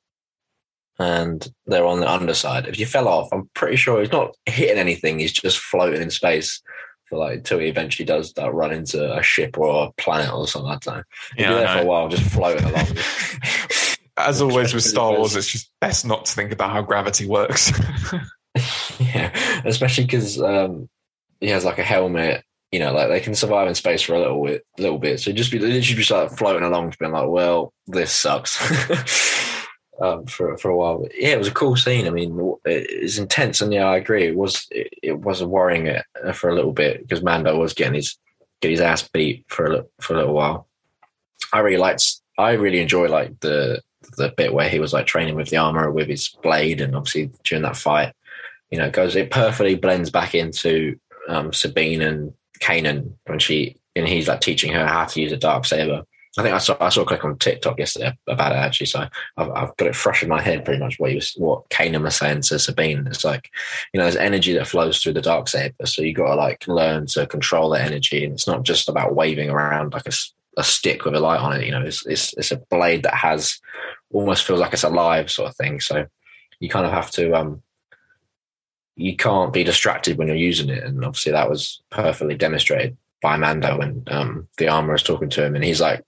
and they're on the underside. If you fell off, I'm pretty sure he's not hitting anything. He's just floating in space for like until he eventually does that run into a ship or a planet or something. I don't know. He'll yeah, be there for a while, just floating along. As always with Star Wars, it's just best not to think about how gravity works. yeah, especially because um, he has like a helmet you know, like they can survive in space for a little bit, little bit. So just be literally just like floating along, being like, well, this sucks. um, for for a while, but yeah, it was a cool scene. I mean, it's intense, and yeah, I agree. It was it, it was worrying it uh, for a little bit because Mando was getting his get his ass beat for a for a little while. I really liked. I really enjoy like the the bit where he was like training with the armor with his blade, and obviously during that fight, you know, it goes it perfectly blends back into um, Sabine and Kanan when she and he's like teaching her how to use a dark saber. I think I saw I saw a clip on TikTok yesterday about it actually. So I've, I've got it fresh in my head pretty much what he was what Kanan was saying to Sabine. It's like you know there's energy that flows through the dark saber, so you got to like learn to control that energy, and it's not just about waving around like a, a stick with a light on it. You know, it's, it's it's a blade that has almost feels like it's alive sort of thing. So you kind of have to um you can't be distracted when you're using it. And obviously that was perfectly demonstrated by Mando when um, the armor is talking to him, and he's like,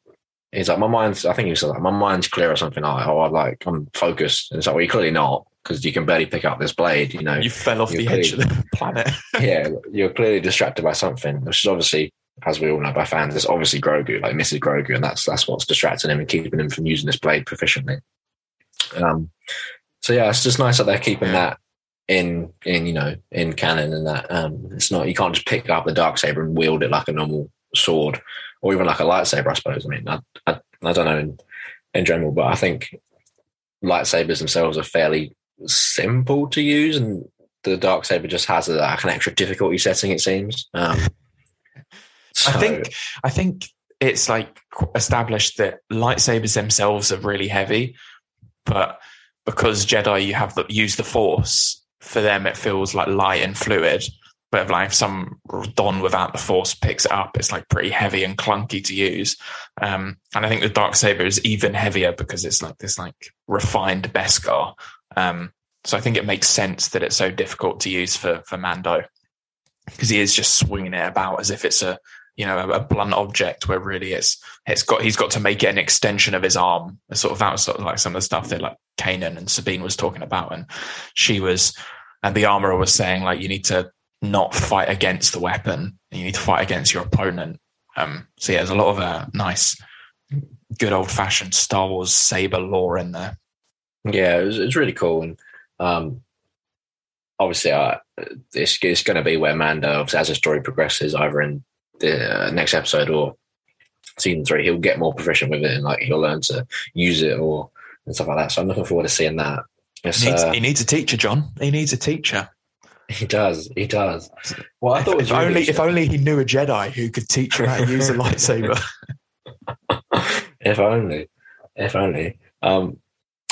he's like, my mind's, I think he was like, my mind's clear or something like, oh, I'm like, I'm focused. And it's like, well, you're clearly not because you can barely pick up this blade. You know, you fell off the clearly, edge of the planet. yeah, you're clearly distracted by something, which is obviously, as we all know by fans, it's obviously Grogu, like Mrs. Grogu, and that's that's what's distracting him and keeping him from using this blade proficiently. Um, so yeah, it's just nice that they're keeping that in in you know in canon and that um, it's not you can't just pick up the dark saber and wield it like a normal sword or even like a lightsaber. I suppose. I mean, I I, I don't know in, in general, but I think lightsabers themselves are fairly simple to use, and the dark saber just has a, like an extra difficulty setting. It seems. Um, so. I think I think it's like established that lightsabers themselves are really heavy, but because Jedi you have the, use the Force for them, it feels like light and fluid. But if like some Don without the Force picks it up, it's like pretty heavy and clunky to use. Um, and I think the dark saber is even heavier because it's like this like refined Beskar. Um, so I think it makes sense that it's so difficult to use for for Mando because he is just swinging it about as if it's a you know a, a, blunt object where really it's it's got he's got to make it an extension of his arm sort of that was sort of like some of the stuff that like Kanan and Sabine was talking about. And she was and the armorer was saying like you need to not fight against the weapon. You need to fight against your opponent. Um so yeah there's a lot of uh, nice good old fashioned Star Wars saber lore in there. Yeah it was, it really cool. And um obviously uh, it's, it's going to be where Mando as the story progresses either in the uh, next episode or season three, he'll get more proficient with it and like he'll learn to use it or and stuff like that. So I'm looking forward to seeing that. He needs, uh, he needs, a teacher, John. He needs a teacher. He does. He does. Well, I if, thought if really only if only he knew a Jedi who could teach him how to use a lightsaber. if only. If only. Um,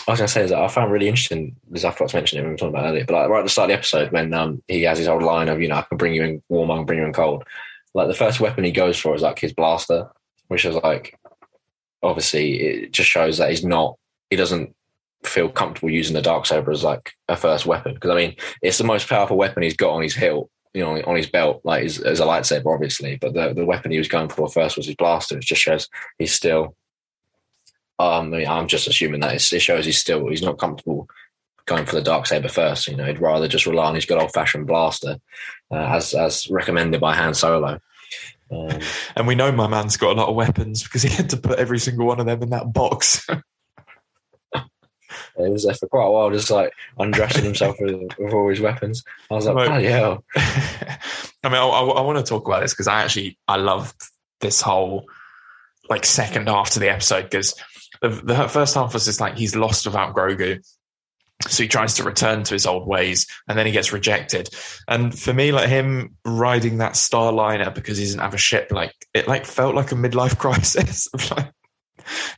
I was going to say is that I found really interesting, as I forgot to mention it when we were talking about earlier, but like right at the start of the episode when um, he has his old line of, you know, I can bring you in warm, I can bring you in cold like the first weapon he goes for is like his blaster, which is like obviously it just shows that he's not he doesn't feel comfortable using the dark saber as like a first weapon because I mean it's the most powerful weapon he's got on his hilt, you know, on his belt, like as a lightsaber, obviously. But the the weapon he was going for first was his blaster. It just shows he's still. Um, I mean, I'm just assuming that it shows he's still he's not comfortable going for the dark saber first. You know, he'd rather just rely on his good old fashioned blaster, uh, as as recommended by Han Solo. Um, and we know my man's got a lot of weapons because he had to put every single one of them in that box. he was there for quite a while, just like undressing himself with, with, all his weapons. I was like, bloody hell. I mean, I, I, I want to talk about this because I actually I loved this whole like second half to the episode because the, the first half was just like he's lost without Grogu, so he tries to return to his old ways and then he gets rejected. And for me, like him riding that Starliner because he doesn't have a ship, like it like felt like a midlife crisis. like,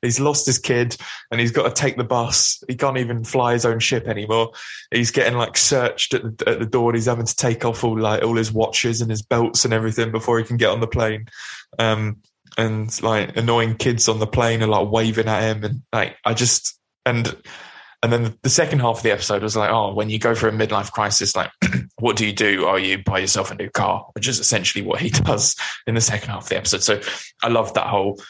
he's lost his kid and he's got to take the bus. He can't even fly his own ship anymore. He's getting like searched at the, at the door he's having to take off all like all his watches and his belts and everything before he can get on the plane. Um, and like annoying kids on the plane are like waving at him and like I just and and then the second half of the episode was like, oh, when you go for a midlife crisis, like, what do you do? Are you buy yourself a new car? Which is essentially what he does in the second half of the episode. So I love that whole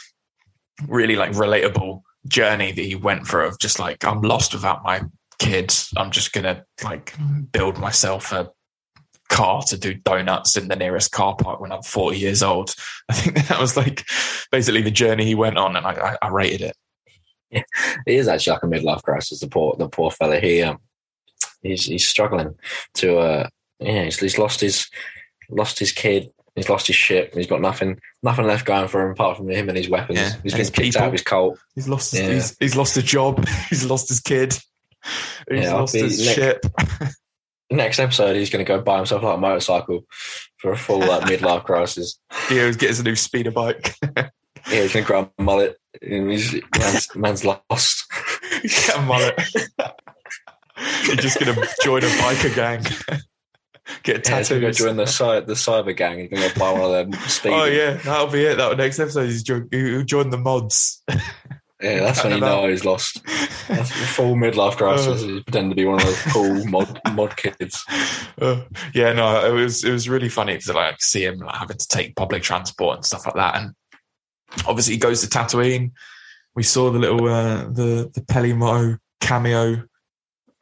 really like relatable journey that he went through of just like, I'm lost without my kids. I'm just going to like build myself a car to do donuts in the nearest car park when I'm 40 years old. I think that was like basically the journey he went on and I, I, I rated it. Yeah, he is actually like a midlife crisis. The poor, the poor fella. He, um, he's he's struggling to. Uh, yeah, he's, he's lost his lost his kid. He's lost his ship. He's got nothing nothing left going for him apart from him and his weapons. Yeah, he's been kicked people. out of his cult. He's lost. His, yeah. he's, he's lost his job. he's lost his kid. He's yeah, lost his next, ship. next episode, he's going to go buy himself like a motorcycle for a full like midlife crisis. Yeah, he's getting a new speeder bike. Yeah, he's gonna grab a mullet. He's, man's, man's lost. Get a mullet. You're just gonna join a biker gang. Get tattoos. Yeah, join the the cyber gang. He's gonna buy one of them. Oh yeah, that'll be it. That next episode he's join, he'll join the mods. Yeah, that's when you know he's lost. That's full midlife crisis. Uh, he's pretending to be one of those cool mod mod kids. Uh, yeah, no, it was it was really funny to like see him like, having to take public transport and stuff like that, and obviously he goes to Tatooine. We saw the little uh, the the Peli Motto cameo.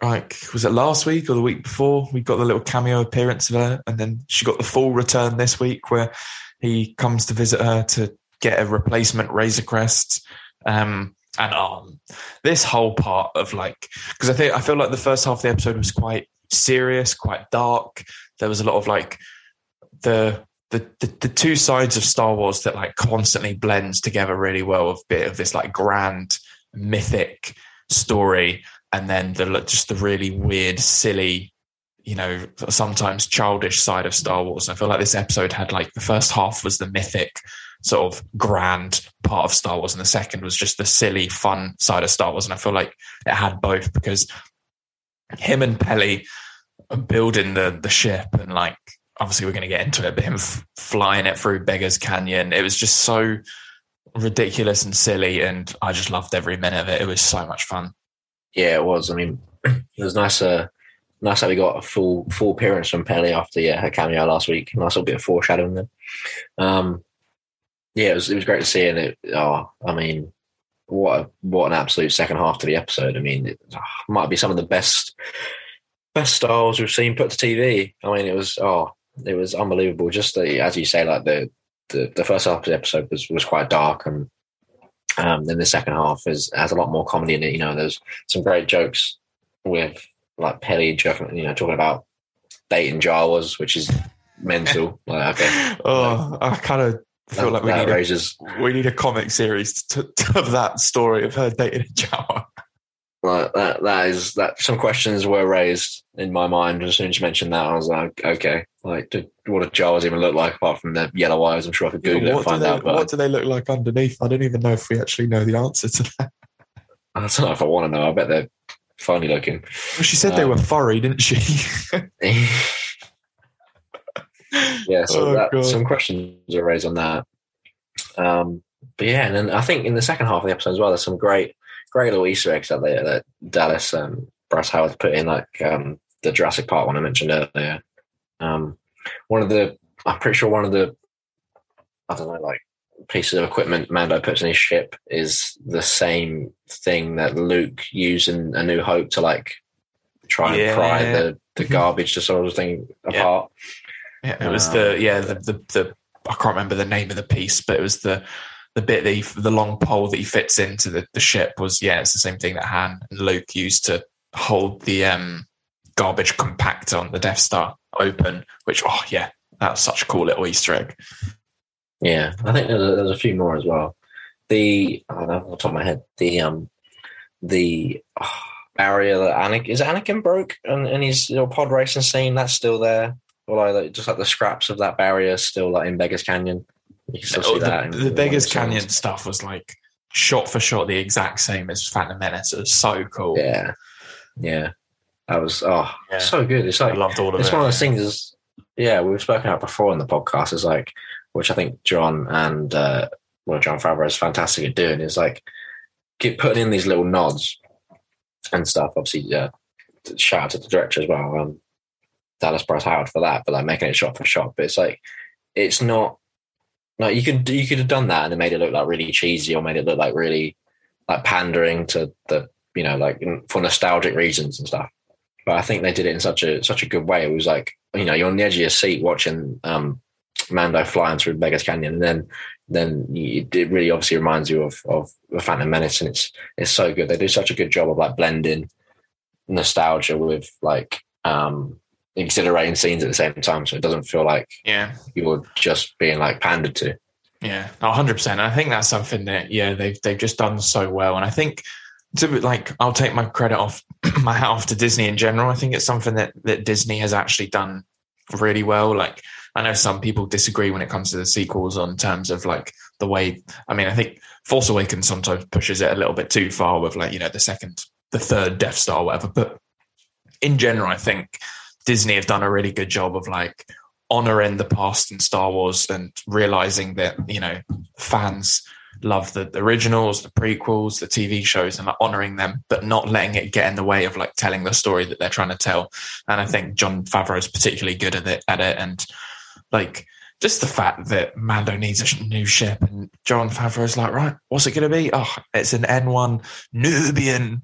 Like was it last week or the week before? We got the little cameo appearance of her, and then she got the full return this week where he comes to visit her to get a replacement Razor Crest. Um, and um, this whole part of like because I think I feel like the first half of the episode was quite serious, quite dark. There was a lot of like the the, the, the two sides of Star Wars that like constantly blends together really well of bit of this like grand mythic story and then the just the really weird silly you know sometimes childish side of Star Wars. I feel like this episode had like the first half was the mythic sort of grand part of Star Wars and the second was just the silly fun side of Star Wars and I feel like it had both because him and Peli building the the ship and like obviously we're going to get into it, but him f- flying it through Beggar's Canyon, it was just so ridiculous and silly, and I just loved every minute of it. It was so much fun. Yeah, it was. I mean, it was nice. Uh, nice that we got a full full appearance from Peli after yeah, her cameo last week. Nice little bit of foreshadowing there. Um, yeah, it was it was great to see, and it. Oh, I mean, what a, what an absolute second half to the episode. I mean, it oh, might be some of the best best styles we've seen put to TV. I mean, it was oh, it was unbelievable. Just the, as you say, like the, the, the first half of the episode was, was quite dark, and um, then the second half is has a lot more comedy in it. You know, there's some great jokes with like Peli, you know, talking about dating Jawas, which is mental. like, okay, oh, I kind of feel that, like we need a, we need a comic series to, to, of that story of her dating a Jawa. Like that, that is that. Some questions were raised in my mind as soon as you mentioned that. I was like, okay, like what do Jawas even look like apart from the yellow eyes? I'm sure I could Google yeah, it and find they, out. But what do they look like underneath? I don't even know if we actually know the answer to that. I don't know if I want to know. I bet they're funny looking. Well, she said um, they were furry, didn't she? yeah, so oh, that, some questions are raised on that. Um, but yeah, and then I think in the second half of the episode as well, there's some great great little Easter eggs that they that Dallas and Bryce Howard put in, like um, the Jurassic Park one I mentioned earlier. Um, one of the, I'm pretty sure one of the, I don't know, like pieces of equipment Mando puts in his ship is the same thing that Luke used in A New Hope to like try and yeah. pry the, the mm-hmm. garbage to sort of thing apart. Yeah, yeah it was um, the yeah the, the the I can't remember the name of the piece, but it was the the bit that he, the long pole that he fits into the, the ship was yeah, it's the same thing that Han and Luke used to hold the um, garbage compactor on the Death Star open. Which oh yeah, that's such a cool little Easter egg. Yeah, I think there's a, there's a few more as well. The I don't know off the top of my head, the um the oh, barrier that Anakin is Anakin broke and, and his little pod racing scene that's still there. Although like, just like the scraps of that barrier still like in Beggar's Canyon. You can see oh, that. The, the Beggar's Canyon stuff was like shot for shot the exact same as Phantom Menace. It was so cool. Yeah, yeah. That was oh yeah. so good. It's like I loved all of it's it. It's one of those things. Is yeah, we've spoken about before in the podcast. Is like which I think John and uh, well Jon Favreau is fantastic at doing. Is like keep putting in these little nods and stuff. Obviously, uh, shout out to the director as well, um, Dallas Bryce Howard for that. But like making it shot for shot. But it's like it's not like you could you could have done that and it made it look like really cheesy or made it look like really like pandering to the you know like for nostalgic reasons and stuff. But I think they did it in such a such a good way. It was like you know you're on the edge of your seat watching um, Mando flying through Beggar's Canyon, and then then you, it really obviously reminds you of of the Phantom Menace, and it's it's so good. They do such a good job of like blending nostalgia with like um exhilarating scenes at the same time, so it doesn't feel like yeah you're just being like pandered to. Yeah, hundred percent. I think that's something that yeah they've they've just done so well, and I think to like I'll take my credit off my hat off to Disney in general. I think it's something that that Disney has actually done really well. Like I know some people disagree when it comes to the sequels on terms of like the way. I mean, I think Force Awakens sometimes pushes it a little bit too far with like you know the second, the third Death Star, whatever. But in general, I think Disney have done a really good job of like honoring the past in Star Wars and realizing that you know fans love the, the, originals, the prequels, the TV shows, and like honoring them, but not letting it get in the way of like telling the story that they're trying to tell. And I think Jon Favreau is particularly good at it. At it, and like just the fact that Mando needs a new ship, and Jon Favreau is like, right, what's it going to be? Oh, it's an N1 Nubian,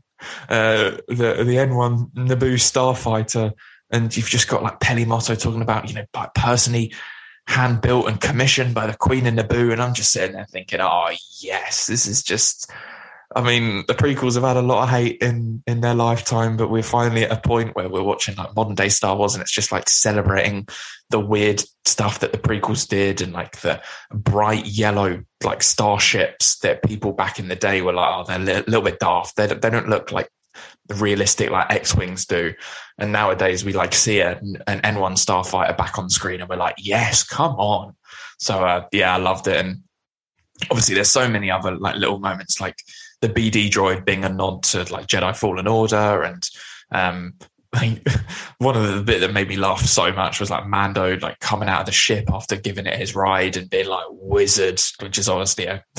uh, the the N1 Naboo starfighter and you've just got like Peli Motto talking about, you know, personally hand built and commissioned by the Queen of Naboo. And I'm just sitting there thinking, oh, yes, this is just, I mean, the prequels have had a lot of hate in in their lifetime, but we're finally at a point where we're watching like modern day Star Wars, and it's just like celebrating the weird stuff that the prequels did, and like the bright yellow like starships that people back in the day were like, oh, they're a li- little bit daft. They don't, they don't look like realistic like X wings do. And nowadays we like see a, an N1 starfighter back on screen, and we're like, yes, come on. So uh, yeah, I loved it, and obviously there's so many other like little moments like the BD droid being a nod to like Jedi Fallen Order and um one of the bit that made me laugh so much was like Mando like coming out of the ship after giving it his ride and being like wizard, which is obviously a,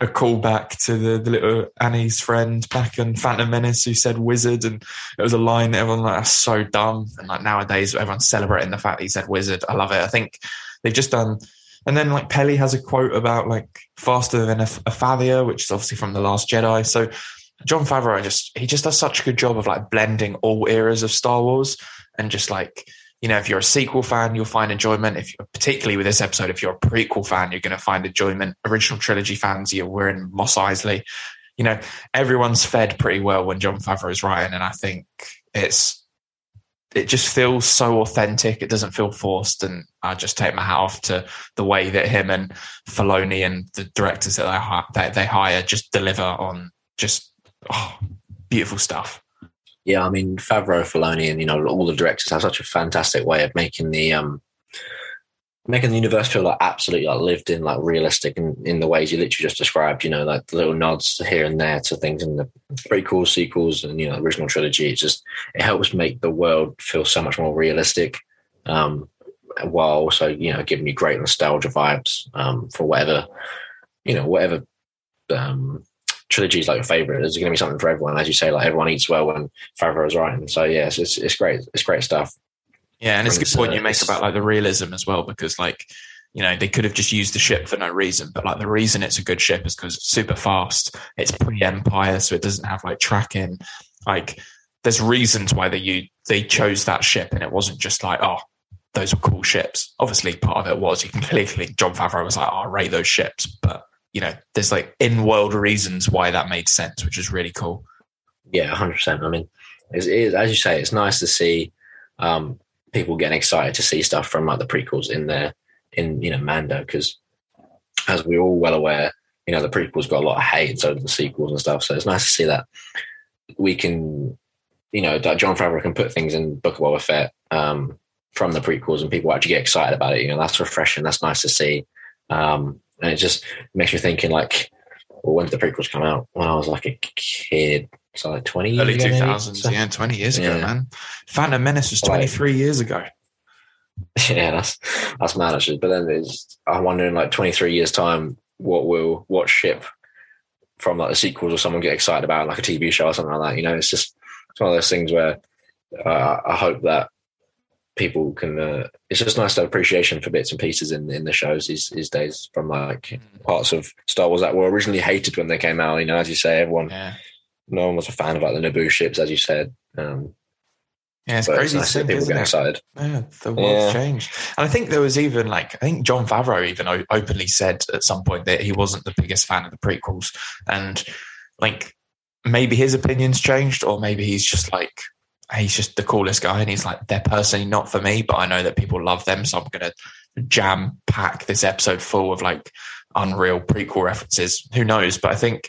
a callback to the, the little Annie's friend back in Phantom Menace who said wizard and it was a line that everyone like that's so dumb and like nowadays everyone's celebrating the fact he said wizard. I love it. I think they've just done and then like Peli has a quote about like faster than a, a Fathier, which is obviously from the Last Jedi. So Jon Favreau just he just does such a good job of like blending all eras of Star Wars and just like you know if you're a sequel fan you'll find enjoyment. If particularly with this episode if you're a prequel fan you're going to find enjoyment. Original trilogy fans you we're in Mos Eisley. You know everyone's fed pretty well when Jon Favreau is writing and I think it's it just feels so authentic. It doesn't feel forced, and I just take my hat off to the way that him and Filoni and the directors that they that they hire just deliver on just oh, beautiful stuff. Yeah, I mean Favreau, Filoni, and you know all the directors have such a fantastic way of making the um making the universe feel like absolutely like lived in, like realistic in, in the ways you literally just described. You know, like little nods here and there to things in the prequels, sequels, and you know, original trilogy. It just it helps make the world feel so much more realistic, um, while also you know giving you great nostalgia vibes um, for whatever you know whatever um, trilogy is like your favorite. There's going to be something for everyone, as you say. Like everyone eats well when Favreau is writing. So yes, it's it's great. It's great stuff. Yeah, and it's a good point you uh, make about like the realism as well, because like you know they could have just used the ship for no reason, but like the reason it's a good ship is because it's super fast. It's pre-Empire, so it doesn't have like tracking. Like there's reasons why they you they chose that ship, and it wasn't just like oh those were cool ships. Obviously, part of it was you can clearly Jon Favreau was like oh, I rate those ships, but you know there's like in-world reasons why that made sense, which is really cool. Yeah, hundred percent. I mean, it is as you say, it's nice to see um, people getting excited to see stuff from like the prequels in there in you know Mando because as we're all well aware, you know the prequels got a lot of hate so the sequels and stuff. So it's nice to see that we can, you know, that Jon Favreau can put things in Book of Boba Fett um, from the prequels and people actually get excited about it. You know, that's refreshing. That's nice to see. Um, and it just makes me thinking like, well, when did the prequels come out? When I was like a kid, so like 20 years ago. Early 2000s, so, yeah, 20 years ago, man. Phantom Menace was 23 years ago. Yeah, that's that's mad actually. But then there's, I'm wondering, like 23 years time, what will what ship from like the sequels or someone get excited about, like a TV show or something like that. You know, it's just it's one of those things where uh, I hope that people can. Uh, it's just nice to have appreciation for bits and pieces in in the shows these these days from like parts of Star Wars that were originally hated when they came out. You know, as you say, everyone Yeah. no one was a fan of like the Naboo ships, as you said. Um, Yeah, it's but crazy it's to nice to think, see people get it? excited. Yeah, the world's Yeah. changed. And I think there was even like, I think Jon Favreau even openly said at some point that he wasn't the biggest fan of the prequels. And like, maybe his opinions changed, or maybe he's just like, he's just the coolest guy. And he's like, they're personally not for me, but I know that people love them. So I'm going to jam pack this episode full of like unreal prequel references. Who knows? But I think.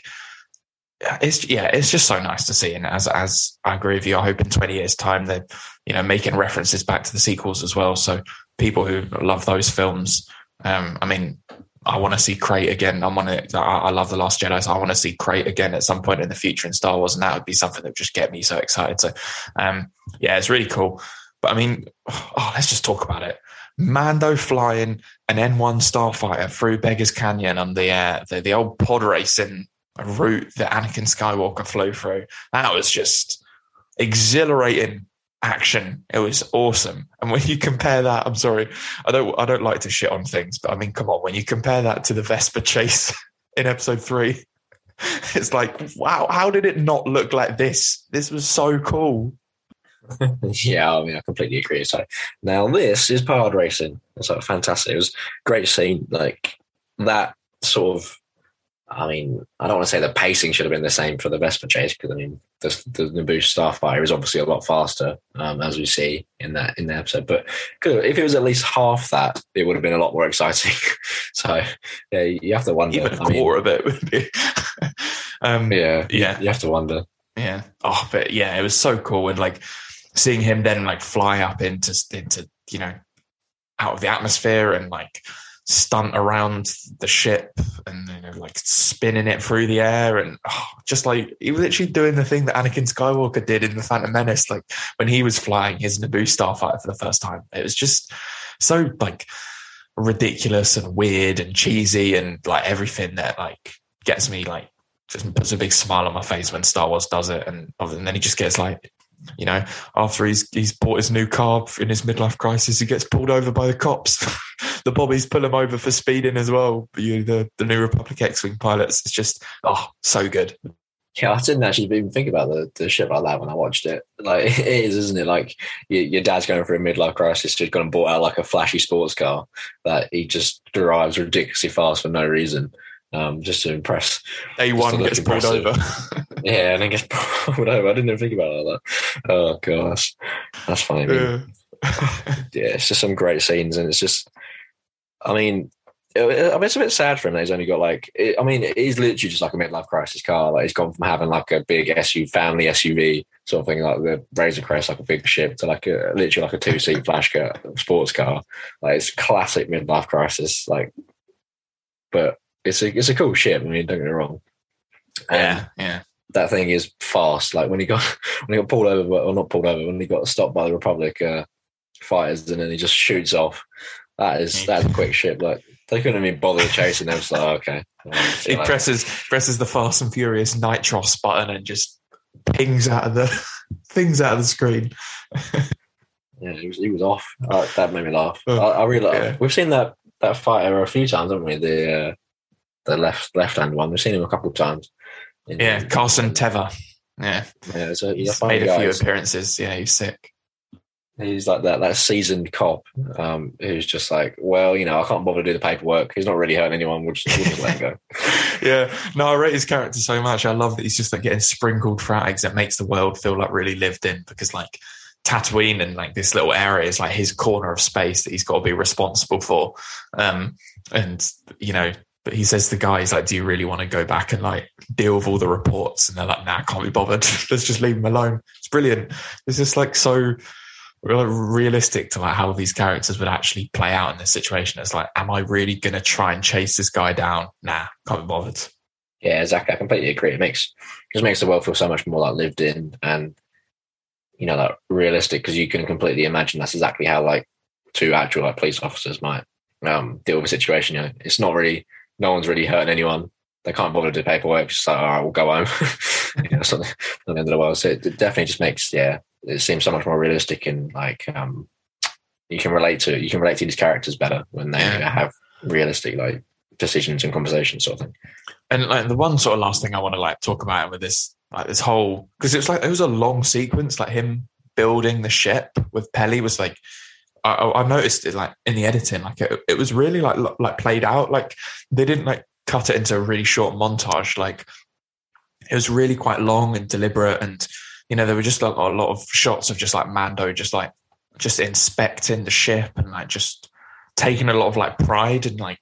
It's yeah, it's just so nice to see, and as as I agree with you, I hope in twenty years' time that you know, making references back to the sequels as well. So people who love those films, um, I mean, I want to see Crait again. I want to. I love the Last Jedi, so I want to see Crait again at some point in the future in Star Wars, and that would be something that would just get me so excited. So, um, yeah, it's really cool. But I mean, oh, let's just talk about it. Mando flying an N1 starfighter through Beggars Canyon on the uh, the, the old pod racing route that Anakin Skywalker flew through. That was just exhilarating action. It was awesome. And when you compare that, I'm sorry, I don't I don't like to shit on things, but I mean, come on, when you compare that to the Vespa chase in episode three, it's like, wow, how did it not look like this? This was so cool. yeah, I mean, I completely agree. So now this is pod racing. It's like fantastic. It was great seeing like that sort of I mean, I don't want to say the pacing should have been the same for the Vespa chase because I mean, the, the Naboo Starfighter is obviously a lot faster, um, as we see in that in the episode. But if it was at least half that, it would have been a lot more exciting. so yeah, you have to wonder. Even a quarter of it would be. um, yeah, yeah, you have to wonder. Yeah. Oh, but yeah, it was so cool, and like seeing him then like fly up into into you know out of the atmosphere and like stunt around the ship and you know, like spinning it through the air and oh, just like he was literally doing the thing that Anakin Skywalker did in the Phantom Menace, like when he was flying his Naboo starfighter for the first time. It was just so like ridiculous and weird and cheesy and like everything that like gets me like just puts a big smile on my face when Star Wars does it, and, and then he just gets like you know, after he's he's bought his new car in his midlife crisis, he gets pulled over by the cops. the bobbies pull him over for speeding as well. You the the New Republic X-wing pilots. It's just oh, so good. Yeah, I didn't actually even think about the, the shit like that when I watched it. Like it is, isn't it? Like your, your dad's going through a midlife crisis, just gone and bought out like a flashy sports car that he just drives ridiculously fast for no reason um, just to impress. A one gets pulled over. yeah, and then gets pulled over. I didn't even think about it like that. Oh gosh, that's funny. Yeah. yeah, it's just some great scenes, and it's just, I mean, I mean, it's a bit sad for him that he's only got like, it, I mean, he's literally just like a midlife crisis car. Like he's gone from having like a big SUV, family SUV sort of thing, like the Razor Crest, like a big ship, to like a literally like a two seat flash car, sports car. Like it's classic midlife crisis. Like, but it's a it's a cool ship. I mean, don't get me wrong. Yeah, yeah. That thing is fast. Like when he got when he got pulled over, or not pulled over, when he got stopped by the Republic uh, fighters, and then he just shoots off. That is that's a quick ship. Like they couldn't even bother chasing them. So like, okay, he presses presses the Fast and Furious Nitros button and just pings out of the things out of the screen. yeah, he was he was off. Uh, that made me laugh. Oh, I, I really yeah. we've seen that that fighter a few times, haven't we? The uh, the left left hand one. We've seen him a couple of times. yeah, Carson Teva. Yeah, yeah. So he's made a few appearances. Yeah, he's sick. He's like that that seasoned cop um, who's just like, well, you know, I can't bother to do the paperwork. He's not really hurting anyone. We'll just, we'll just let him go. yeah, no, I rate his character so much. I love that he's just like getting sprinkled throughout that makes the world feel like really lived in because like Tatooine and like this little area is like his corner of space that he's got to be responsible for. Um, and you know, but he says to the guys, like, do you really want to go back and like deal with all the reports? And they're like, nah, can't be bothered. Let's just leave him alone. It's brilliant. It's just like so realistic to like how these characters would actually play out in this situation. It's like, am I really going to try and chase this guy down? Nah, can't be bothered. Yeah, exactly. I completely agree. It makes just makes the world feel so much more like lived in and you know like realistic because you can completely imagine that's exactly how like two actual like police officers might um, deal with a situation. You know, it's not really no one's really hurting anyone. They can't bother to do paperwork. Just like, all right, we'll go home. you know, something at the end of the world. So it, definitely just makes, yeah, it seems so much more realistic and like um, you can relate to you can relate to these characters better when they yeah. have realistic like decisions and conversations sort of thing. And like the one sort of last thing I want to like talk about with this like this whole because it was like it was a long sequence like him building the ship with Peli was like I, I noticed it like in the editing, like it, it was really like like played out. Like they didn't like cut it into a really short montage. Like it was really quite long and deliberate, and you know there were just like a lot of shots of just like Mando just like just inspecting the ship and like just taking a lot of like pride and like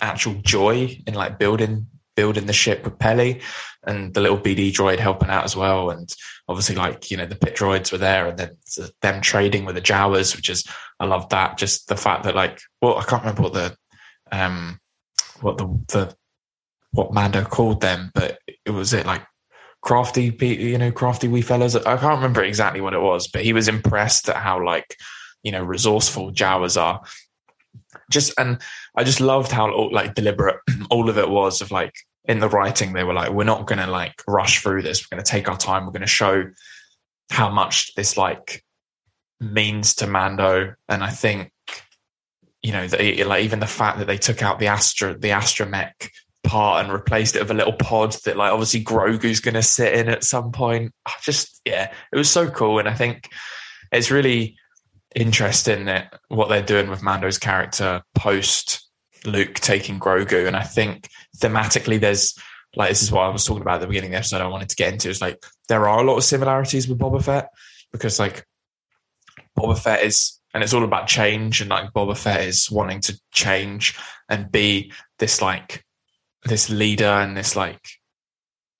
actual joy in like building building the ship with Peli and the little BD droid helping out as well. And obviously, like, you know, the pit droids were there and then them trading with the Jawas, which is, I love that. Just the fact that, like, well, I can't remember what the, um, what the, the, what Mando called them, but it was it like crafty, you know, crafty wee fellas. I can't remember exactly what it was, but he was impressed at how, like, you know, resourceful Jawas are. Just, and I just loved how, like, deliberate all of it was of like, in the writing they were like we're not going to like rush through this. We're going to take our time. We're going to show how much this like means to mando. And i think you know they, like even the fact that they took out the astra the astromech part and replaced it with a little pod that like obviously grogu's going to sit in at some point. Just yeah it was so cool. And i think it's really interesting that what they're doing with mando's character post Luke taking Grogu, and I think thematically there's like this is what I was talking about at the beginning of the episode. I wanted to get into is like there are a lot of similarities with Boba Fett because like Boba Fett is and it's all about change and like Boba Fett is wanting to change and be this like this leader and this like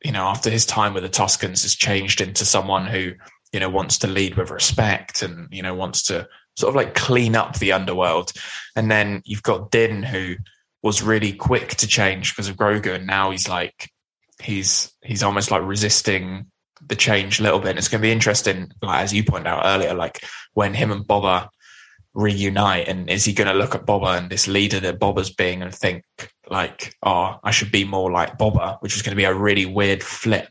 you know after his time with the Tuskens has changed into someone who you know wants to lead with respect and you know wants to sort of like clean up the underworld and then you've got Din who was really quick to change because of Grogu and now he's like he's he's almost like resisting the change a little bit. And it's going to be interesting, like as you pointed out earlier, like when him and Boba reunite, and is he going to look at Boba and this leader that Boba's being and think like, oh, I should be more like Boba, which is going to be a really weird flip.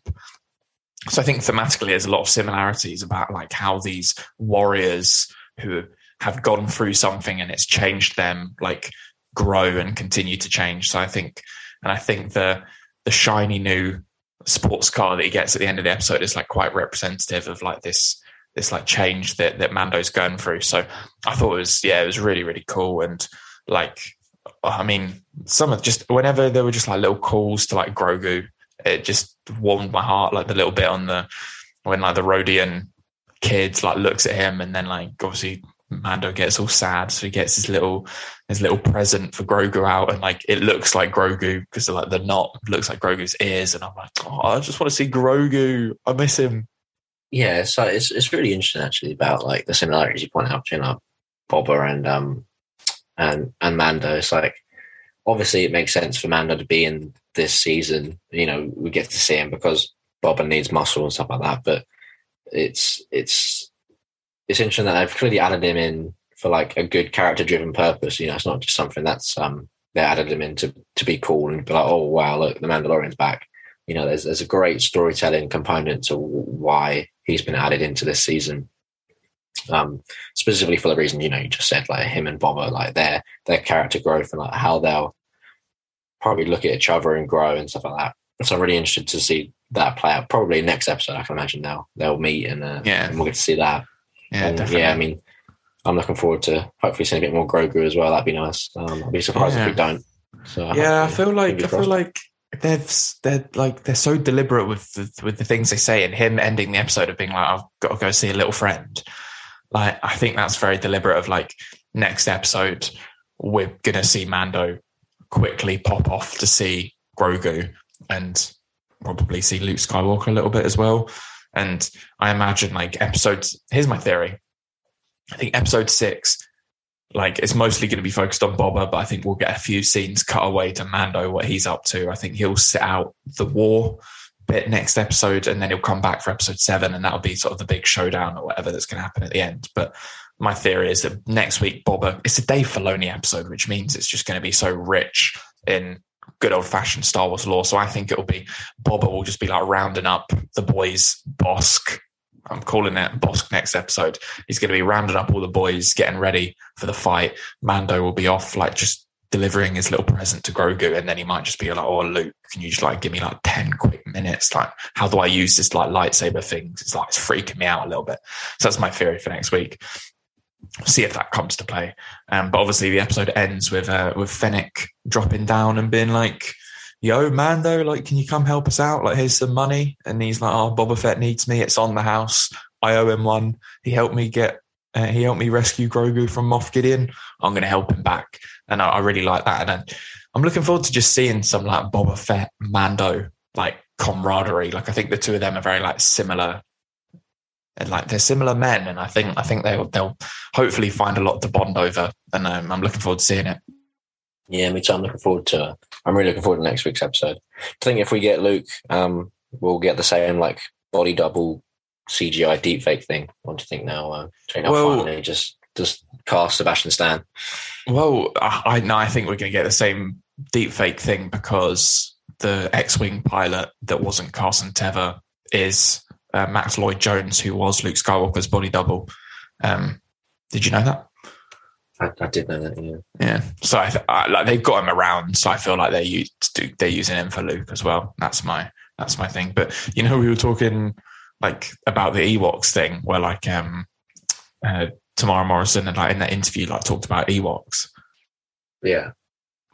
So I think thematically, there's a lot of similarities about like how these warriors who have gone through something and it's changed them, like grow and continue to change. So I think, and I think the the shiny new sports car that he gets at the end of the episode is like quite representative of like this this like change that that Mando's going through. So I thought it was yeah, it was really really cool and like uh, I mean some of just whenever there were just like little calls to like Grogu, it just warmed my heart like the little bit on the when like the Rodian kids like looks at him and then like obviously Mando gets all sad, so he gets his little his little present for Grogu out, and like it looks like Grogu because like the knot looks like Grogu's ears, and I'm like, oh, I just want to see Grogu. I miss him. Yeah, so it's it's really interesting actually about like the similarities you point out between like Boba and um and and Mando. It's like obviously it makes sense for Mando to be in this season. You know, we get to see him because Boba needs muscle and stuff like that, but it's it's it's interesting that they've clearly added him in for like a good character driven purpose. You know, it's not just something that's um they added him in to, to be cool and be like, oh wow, look, the Mandalorian's back. You know, there's there's a great storytelling component to why he's been added into this season. Um, specifically for the reason you know you just said, like him and Boba, like their their character growth and like how they'll probably look at each other and grow and stuff like that. So I'm really interested to see that play out. Probably next episode, I can imagine they'll they'll meet and uh, yeah, and we'll get to see that. Yeah, definitely. yeah, I mean, I'm looking forward to hopefully seeing a bit more Grogu as well. That'd be nice. Um, I'd be surprised Yeah. if we don't. So yeah, I feel like I feel like they're they're like they're so deliberate with the, with the things they say, and him ending the episode of being like, "I've got to go see a little friend." Like, I think that's very deliberate. Of like, next episode, we're gonna see Mando quickly pop off to see Grogu, and probably see Luke Skywalker a little bit as well. And I imagine like episodes. Here's my theory. I think episode six like it's mostly going to be focused on Boba, but I think we'll get a few scenes cut away to Mando, what he's up to. I think he'll sit out the war bit next episode, and then he'll come back for episode seven, and that'll be sort of the big showdown or whatever that's going to happen at the end. But my theory is that next week, Boba, it's a Dave Filoni episode, which means it's just going to be so rich in good old fashioned Star Wars lore. So I think it'll be Boba will just be like rounding up the boys, Bossk. I'm calling it Bossk next episode. He's going to be rounding up all the boys, getting ready for the fight. Mando will be off, like just delivering his little present to Grogu, and then he might just be like, "Oh, Luke, can you just like give me like ten quick minutes? Like, how do I use this like lightsaber thing? It's like it's freaking me out a little bit." So that's my theory for next week. See if that comes to play. Um, but obviously, the episode ends with uh, with Fennec dropping down and being like, "Yo, Mando, like, can you come help us out? Like, here's some money." And he's like, "Oh, Boba Fett needs me. It's on the house. I owe him one. He helped me get." Uh, he helped me rescue Grogu from Moff Gideon. I'm going to help him back, and I, I really like that. And I'm looking forward to just seeing some like Boba Fett, Mando, like camaraderie. Like I think the two of them are very like similar, and like they're similar men. And I think I think they'll they'll hopefully find a lot to bond over. And um, I'm looking forward to seeing it. Yeah, me too. I'm looking forward to. I'm really looking forward to next week's episode. I think if we get Luke, um, we'll get the same like body double CGI deepfake thing. What do you think now? Uh, Jane Well- finally just just cast Sebastian Stan. Well, I, I no, I think we're going to get the same deepfake thing because the X-wing pilot that wasn't Carson Teva is uh, Max Lloyd Jones, who was Luke Skywalker's body double. Um, did you know that? I, I did know that. Yeah. Yeah. So I, I like they've got him around, so I feel like they're used they're using him for Luke as well. That's my that's my thing. But you know, we were talking like about the Ewoks thing, where like um uh, Temuera Morrison and like in that interview like talked about Ewoks. Yeah.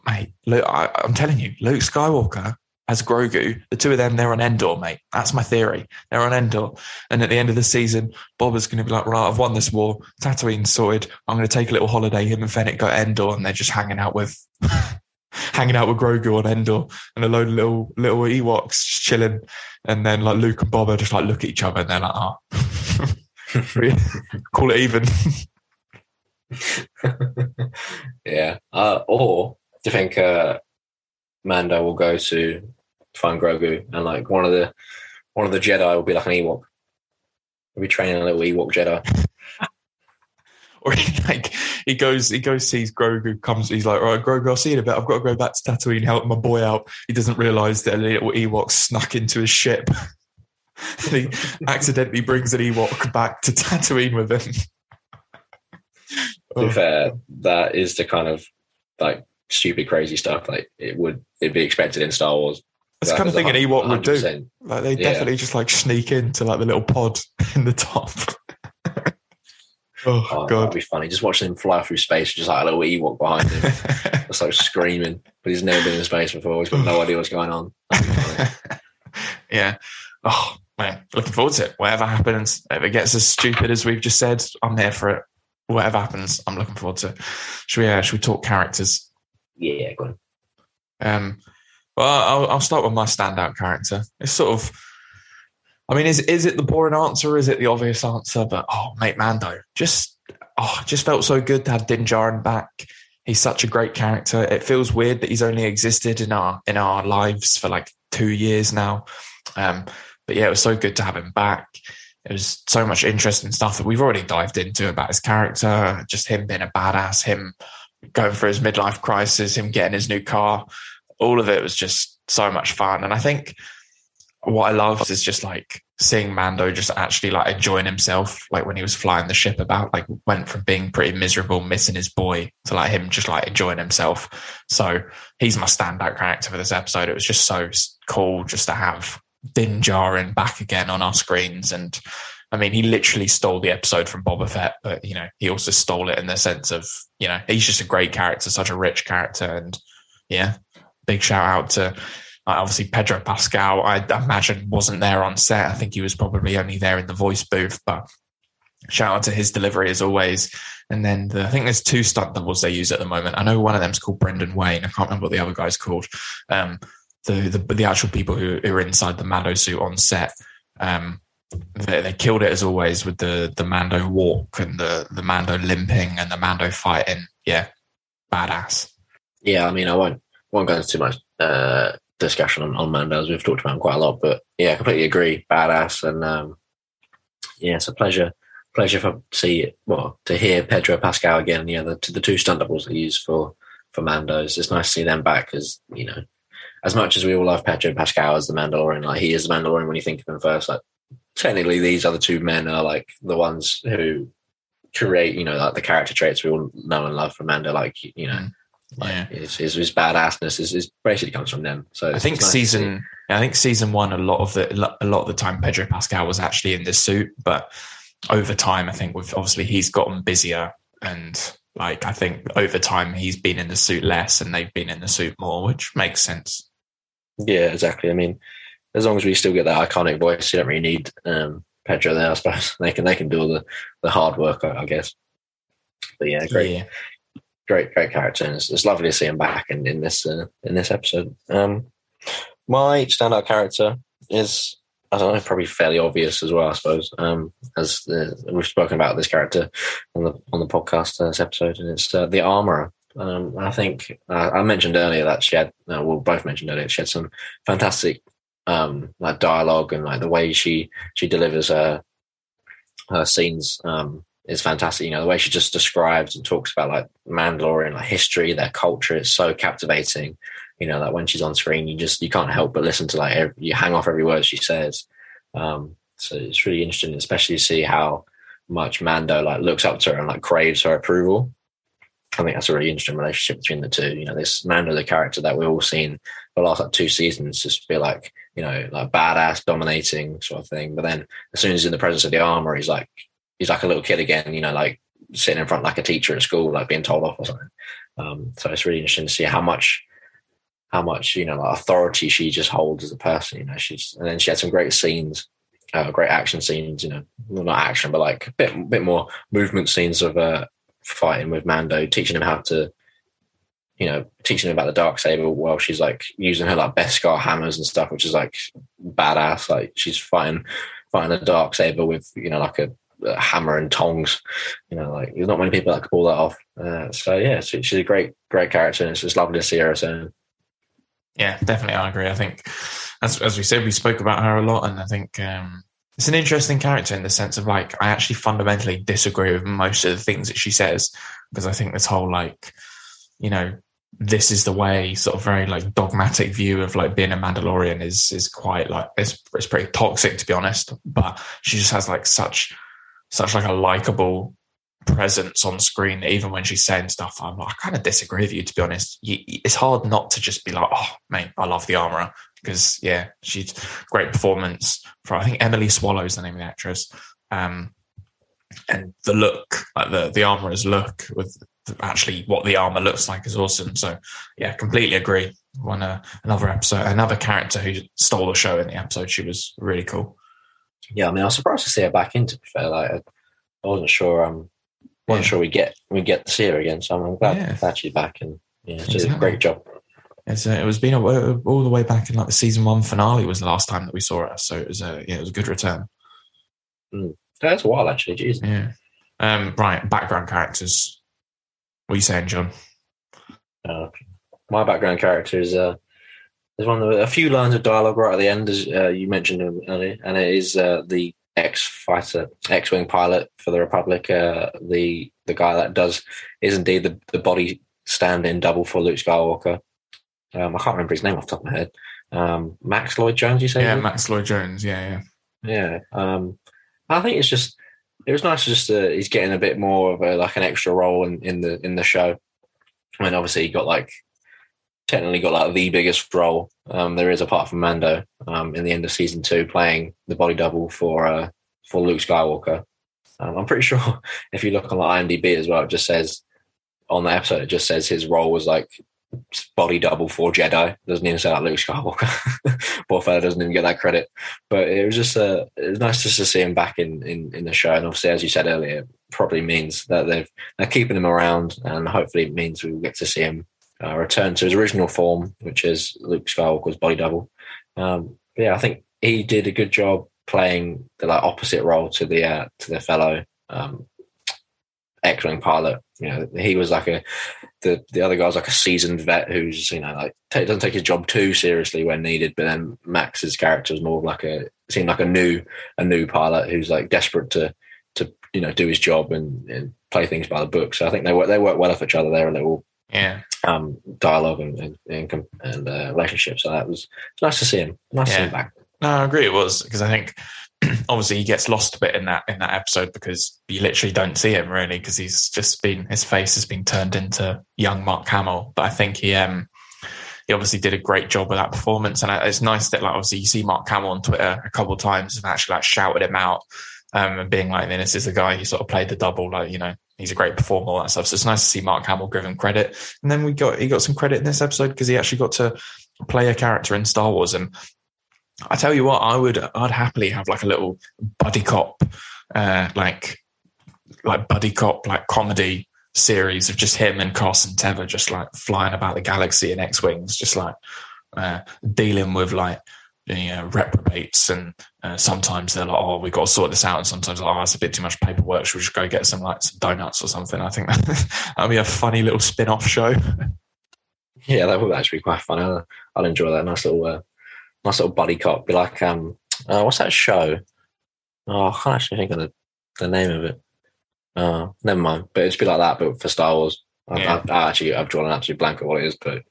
mate, I, I'm telling you, Luke Skywalker as Grogu, the two of them, they're on Endor, mate. That's my theory. They're on Endor. And at the end of the season, Bob is going to be like, right, I've won this war. Tatooine's sorted. I'm going to take a little holiday. Him and Fennec go Endor and they're just hanging out with, hanging out with Grogu on Endor and a load of little, little Ewoks chilling. And then like Luke and Bob are just like, look at each other and they're like, oh, call it even. yeah. Uh, or do you think uh, Mando will go to find Grogu and like one of the one of the Jedi will be like an Ewok. He'll be training a little Ewok Jedi. or he, like he goes, he goes, sees Grogu, comes, he's like, right, Grogu, I'll see you in a bit. I've got to go back to Tatooine, help my boy out. He doesn't realize that a little Ewok snuck into his ship. he accidentally brings an Ewok back to Tatooine with him. to be fair, that is the kind of like stupid, crazy stuff like it would it'd be expected in Star Wars. That's the kind of thing an Ewok would do. Like they yeah. definitely just like sneak into like the little pod in the top. oh, oh, god, that'd be funny. Just watching him fly through space, just like a little Ewok behind him, just like screaming. But he's never been in space before. He's got no idea what's going on. yeah. Oh man, looking forward to it. Whatever happens, if it gets as stupid as we've just said, I'm there for it. Whatever happens, I'm looking forward to. It. Should we? Uh, should we talk characters? Yeah, go on. Um, well, I'll, I'll start with my standout character. It's sort of, I mean, is is it the boring answer? Is it the obvious answer? But oh, mate, Mando, just oh, just felt so good to have Din Djarin back. He's such a great character. It feels weird that he's only existed in our in our lives for like two years now. Um, but yeah, it was so good to have him back. It was so much interesting stuff that we've already dived into about his character, just him being a badass, him going through his midlife crisis, him getting his new car, all of it was just so much fun. And I think what I loved is just like seeing Mando just actually like enjoying himself, like when he was flying the ship about, like went from being pretty miserable, missing his boy, to like him just like enjoying himself. So he's my standout character for this episode. It was just so cool just to have Din Djarin back again on our screens and I mean, he literally stole the episode from Boba Fett, but you know, he also stole it in the sense of, you know, he's just a great character, such a rich character, and yeah, big shout out to uh, obviously Pedro Pascal. I imagine wasn't there on set. I think he was probably only there in the voice booth, but shout out to his delivery as always. And then the, I think there's two stunt doubles they use at the moment. I know one of them's called Brendan Wayne. I can't remember what the other guy's called. Um, the, the the actual people who, who are inside the Mando suit on set. Um, they, they, killed it as always with the the Mando walk and the the Mando limping and the Mando fighting. Yeah, badass. Yeah, I mean, I won't won't go into too much uh, discussion on, on Mando as we've talked about quite a lot, but yeah, I completely agree. Badass and um, yeah, it's a pleasure pleasure for see well to hear Pedro Pascal again. Yeah, the the two stunt doubles they use for for Mandos. It's nice to see them back because you know as much as we all love Pedro Pascal as the Mandalorian, like he is the Mandalorian when you think of him first, like technically these other two men are like the ones who create, you know, like the character traits we all know and love from Mando, like you know. Mm. Like yeah. his, his, his badassness is, is basically comes from them. So I think nice season, I think season one, a lot of the a lot of the time, Pedro Pascal was actually in this suit, but over time, I think with obviously he's gotten busier, and like I think over time he's been in the suit less, and they've been in the suit more, which makes sense. Yeah, exactly. I mean, as long as we still get that iconic voice, you don't really need um, Pedro there. I suppose they can they can do all the, the hard work, I, I guess. But yeah, great, yeah. great, great character, and it's, it's, lovely to see him back in, in this uh, in this episode. Um, my standout character is I don't know, probably fairly obvious as well, I suppose. Um, as the, we've spoken about this character on the on the podcast uh, this episode, and it's uh, the armorer. Um, I think uh, I mentioned earlier that she had, uh, well, both mentioned earlier, she had some fantastic um, like dialogue and like the way she she delivers her her scenes um, is fantastic. You know, the way she just describes and talks about like Mandalorian, like history, their culture is so captivating. You know, that like when she's on screen, you just you can't help but listen to like every, you hang off every word she says. Um, so it's really interesting, especially to see how much Mando like looks up to her and like craves her approval. I think that's a really interesting relationship between the two. You know, this Mando, the character that we've all seen the last like two seasons, just be like, you know, like badass, dominating sort of thing. But then as soon as he's in the presence of the armor, he's like, he's like a little kid again, you know, like sitting in front like a teacher at school, like being told off or something. Um, so it's really interesting to see how much how much you know like authority she just holds as a person. You know, she's and then she had some great scenes, uh, great action scenes. You know, well, not action, but like a bit bit more movement scenes of uh, fighting with Mando, teaching him how to, you know, teaching about the dark saber while she's like using her like Beskar hammers and stuff, which is like badass. Like she's fighting fighting a dark saber with you know like a, a hammer and tongs. You know, like there's not many people that can pull that off. Uh, so yeah, she, she's a great great character, and it's just lovely to see her return. Yeah, definitely, I agree. I think, as as we said, we spoke about her a lot, and I think um, it's an interesting character in the sense of like I actually fundamentally disagree with most of the things that she says because I think this whole like, you know, this is the way sort of very like dogmatic view of like being a Mandalorian is is quite like it's it's pretty toxic to be honest. But she just has like such such like a likable presence on screen, even when she's saying stuff, I'm like, I kind of disagree with you, to be honest. It's hard not to just be like, oh, mate, I love the armorer. Because, yeah, she's great performance for, I think Emily Swallow's the name of the actress. Um, and the look, like the, the armorer's look with actually what the armor looks like is awesome. So, yeah, completely agree. One, uh, another episode, another character who stole the show in the episode. She was really cool. Yeah, I mean, I was surprised to see her back in, to be fair. Like, I wasn't sure um, wasn't yeah. sure we get we get to see her again. So I'm glad, yeah. glad she's back and yeah, she exactly. did a great job. It's, uh, it was been a, all the way back in like the season one finale was the last time that we saw her, so it was a yeah, it was a good return. Mm. That's a while actually. Jeez. Yeah. Um, right, background characters. What are you saying, John? Uh, my background character is uh, there's one a few lines of dialogue right at the end, as uh, you mentioned earlier, and it is uh, the X fighter, X wing pilot for the Republic. Uh, the the guy that does is indeed the, the body stand in double for Luke Skywalker. Um, I can't remember his name off the top of my head. Um, Max Lloyd Jones, you say? Yeah, Max Lloyd Jones. Yeah, yeah, yeah. Um, I think it's just it was nice. Just uh, he's getting a bit more of a like an extra role in, in the in the show. I mean, obviously he got like technically got like the biggest role um, there is apart from Mando um, in the end of season two, playing the body double for uh, for Luke Skywalker. Um, I'm pretty sure if you look on the IMDb as well, it just says on the episode it just says his role was like body double for Jedi. Doesn't even say like Luke Skywalker. Poor fella doesn't even get that credit. But it was just uh, it nice just to see him back in, in, in the show. And obviously, as you said earlier, probably means that they've they're keeping him around, and hopefully it means we will get to see him uh, return to his original form, which is Luke Skywalker's body double. Um, yeah, I think he did a good job playing the like opposite role to the uh, to the fellow um, X-wing pilot. You know, he was like a the the other guy's like a seasoned vet who's you know like t- doesn't take his job too seriously when needed. But then Max's character was more like a seemed like a new a new pilot who's like desperate to to you know do his job and, and play things by the book. So I think they work they work well off each other. They're a little yeah um, dialogue and and, and, and uh, relationship. So that was nice to see him. Nice yeah. to see him back. No, I agree. It was because I think obviously he gets lost a bit in that in that episode because you literally don't see him really because he's just been his face has been turned into young Mark Hamill. But I think he um he obviously did a great job with that performance, and it's nice that like obviously you see Mark Hamill on Twitter a couple of times and actually like shouted him out um, and being like, "This is the guy who sort of played the double, like you know." He's a great performer, all that stuff. So it's nice to see Mark Hamill give him credit. And then we got he got some credit in this episode because he actually got to play a character in Star Wars. And I tell you what, I would I'd happily have like a little buddy cop, uh, like like buddy cop like comedy series of just him and Carson Teva just like flying about the galaxy in X wings, just like uh, dealing with like the uh, reprobates, and uh, sometimes they're like, "Oh, we've got to sort this out," and sometimes, like, "Oh, it's a bit too much paperwork. Should we just go get some like some donuts or something?" I think that'd be a funny little spin-off show. Yeah, that would actually be quite fun. I'll, I'll enjoy that. Nice little, uh, nice little buddy cop. Be like, um, uh, what's that show? Oh, I can't actually think of the, the name of it. Uh, never mind. But it's be like that, but for Star Wars. Yeah. I, I, actually I've drawn an absolute blank of what it is, but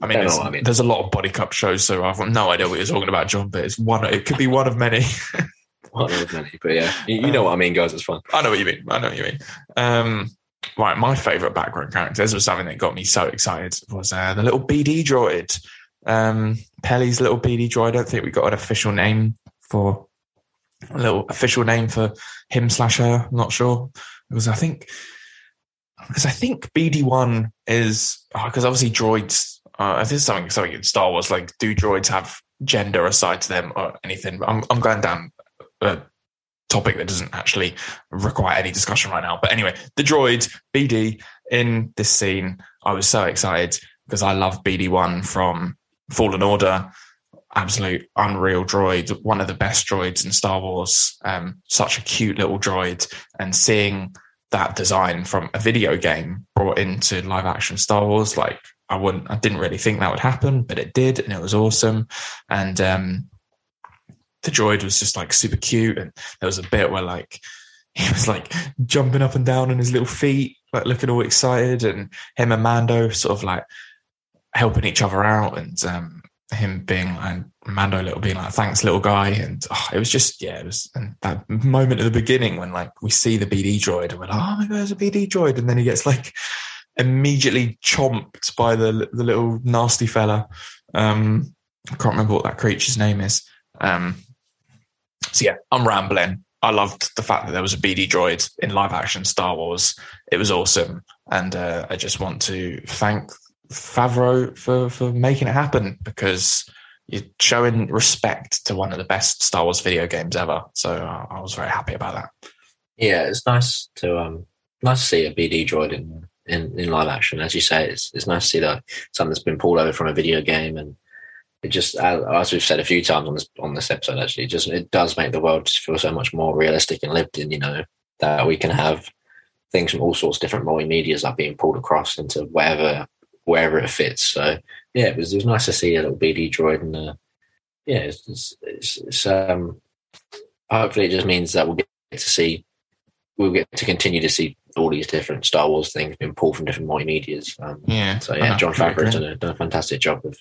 I mean, there's, I mean. there's, a lot of body cup shows, so I've no idea what you're talking about, John. But it's one. It could be one of many. one of many, but yeah, you, you know um, what I mean, guys. It's fun. I know what you mean. I know what you mean. Um, right, my favorite background characters was something that got me so excited was uh, the little BD droid, um, Peli's little BD droid. I don't think we got an official name for a little official name for him slash her. I'm not sure because I think because I think BD one is because oh, obviously droids. Uh, this is something something in Star Wars. Like, do droids have gender aside to them or anything? I'm I'm going down a topic that doesn't actually require any discussion right now. But anyway, the droid BD in this scene, I was so excited because I love BD one from Fallen Order absolute unreal droid, one of the best droids in Star Wars. Um, such a cute little droid, and seeing that design from a video game brought into live action Star Wars, like I wouldn't, I didn't really think that would happen, but it did, and it was awesome. And um, the droid was just like super cute, and there was a bit where like he was like jumping up and down on his little feet, like looking all excited, and him and Mando sort of like helping each other out, and um, him being and Mando little being like, thanks, little guy. And oh, it was just, yeah, it was and that moment at the beginning when like we see the BD droid and we're like, oh my God, there's a BD droid. And then he gets like immediately chomped by the the little nasty fella. Um, I can't remember what that creature's name is. Um, so yeah, I'm rambling. I loved the fact that there was a BD droid in live action Star Wars. It was awesome. And uh, I just want to thank Favreau for for making it happen because you're showing respect to one of the best Star Wars video games ever. So uh, I was very happy about that. Yeah, it's nice to um nice to see a BD droid in in, in live action. As you say, it's it's nice to see that something that's been pulled over from a video game, and it just as we've said a few times on this on this episode, actually, it just it does make the world just feel so much more realistic and lived in. You know that we can have things from all sorts of different multimedias like being pulled across into wherever wherever it fits. So yeah, it was it was nice to see a little BD droid, and uh, yeah, it's, it's, it's, it's um, hopefully it just means that we'll get to see we'll get to continue to see all these different Star Wars things being pulled from different multimedias. Um, yeah. So yeah, Jon Favreau done a, done a fantastic job with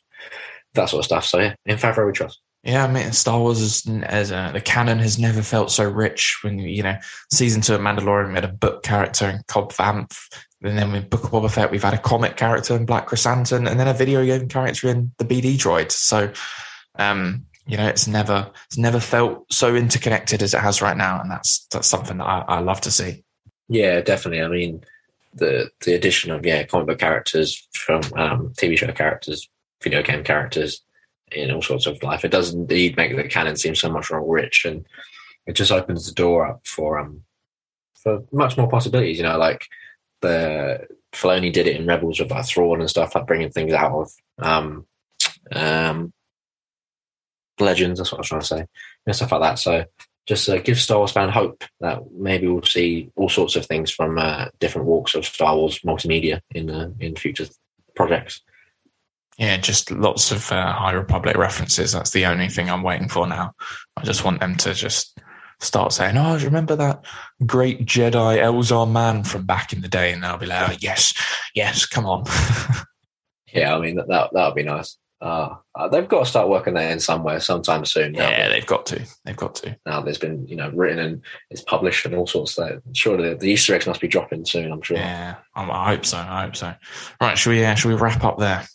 that sort of stuff. So yeah, in Favreau we trust. Yeah, I mean, Star Wars is, as a, the canon has never felt so rich. When you know, season two of Mandalorian, we had a book character in Cobb Vanth. And then with Book of Boba Fett, we've had a comic character in Black Krrsantan, and then a video game character in the BD Droid. So, um, you know, it's never it's never felt so interconnected as it has right now, and that's that's something that I, I love to see. Yeah, definitely. I mean, the the addition of yeah comic book characters from um, TV show characters, video game characters, in all sorts of life, it does indeed make the canon seem so much more rich, and it just opens the door up for um for much more possibilities. You know, like the Filoni did it in Rebels with like Thrawn and stuff, like bringing things out of um, um, Legends. That's what I was trying to say, and stuff like that. So just uh, give Star Wars fan hope that maybe we'll see all sorts of things from uh, different walks of Star Wars multimedia in uh, in future projects. Yeah, just lots of uh, High Republic references. That's the only thing I'm waiting for now. I just want them to just start saying, "Oh, remember that great Jedi Elzar Mann from back in the day?" And they'll be like, oh, "Yes, yes, come on." yeah, I mean that that would be nice. Uh, uh, they've got to start working that in somewhere sometime soon. Yeah, they've got to. They've got to. Now there's been, you know, written and it's published and all sorts. Of that. Surely the, the Easter eggs must be dropping soon. I'm sure. Yeah, I, hope so. I hope so. Right, should we? Uh, should we wrap up there?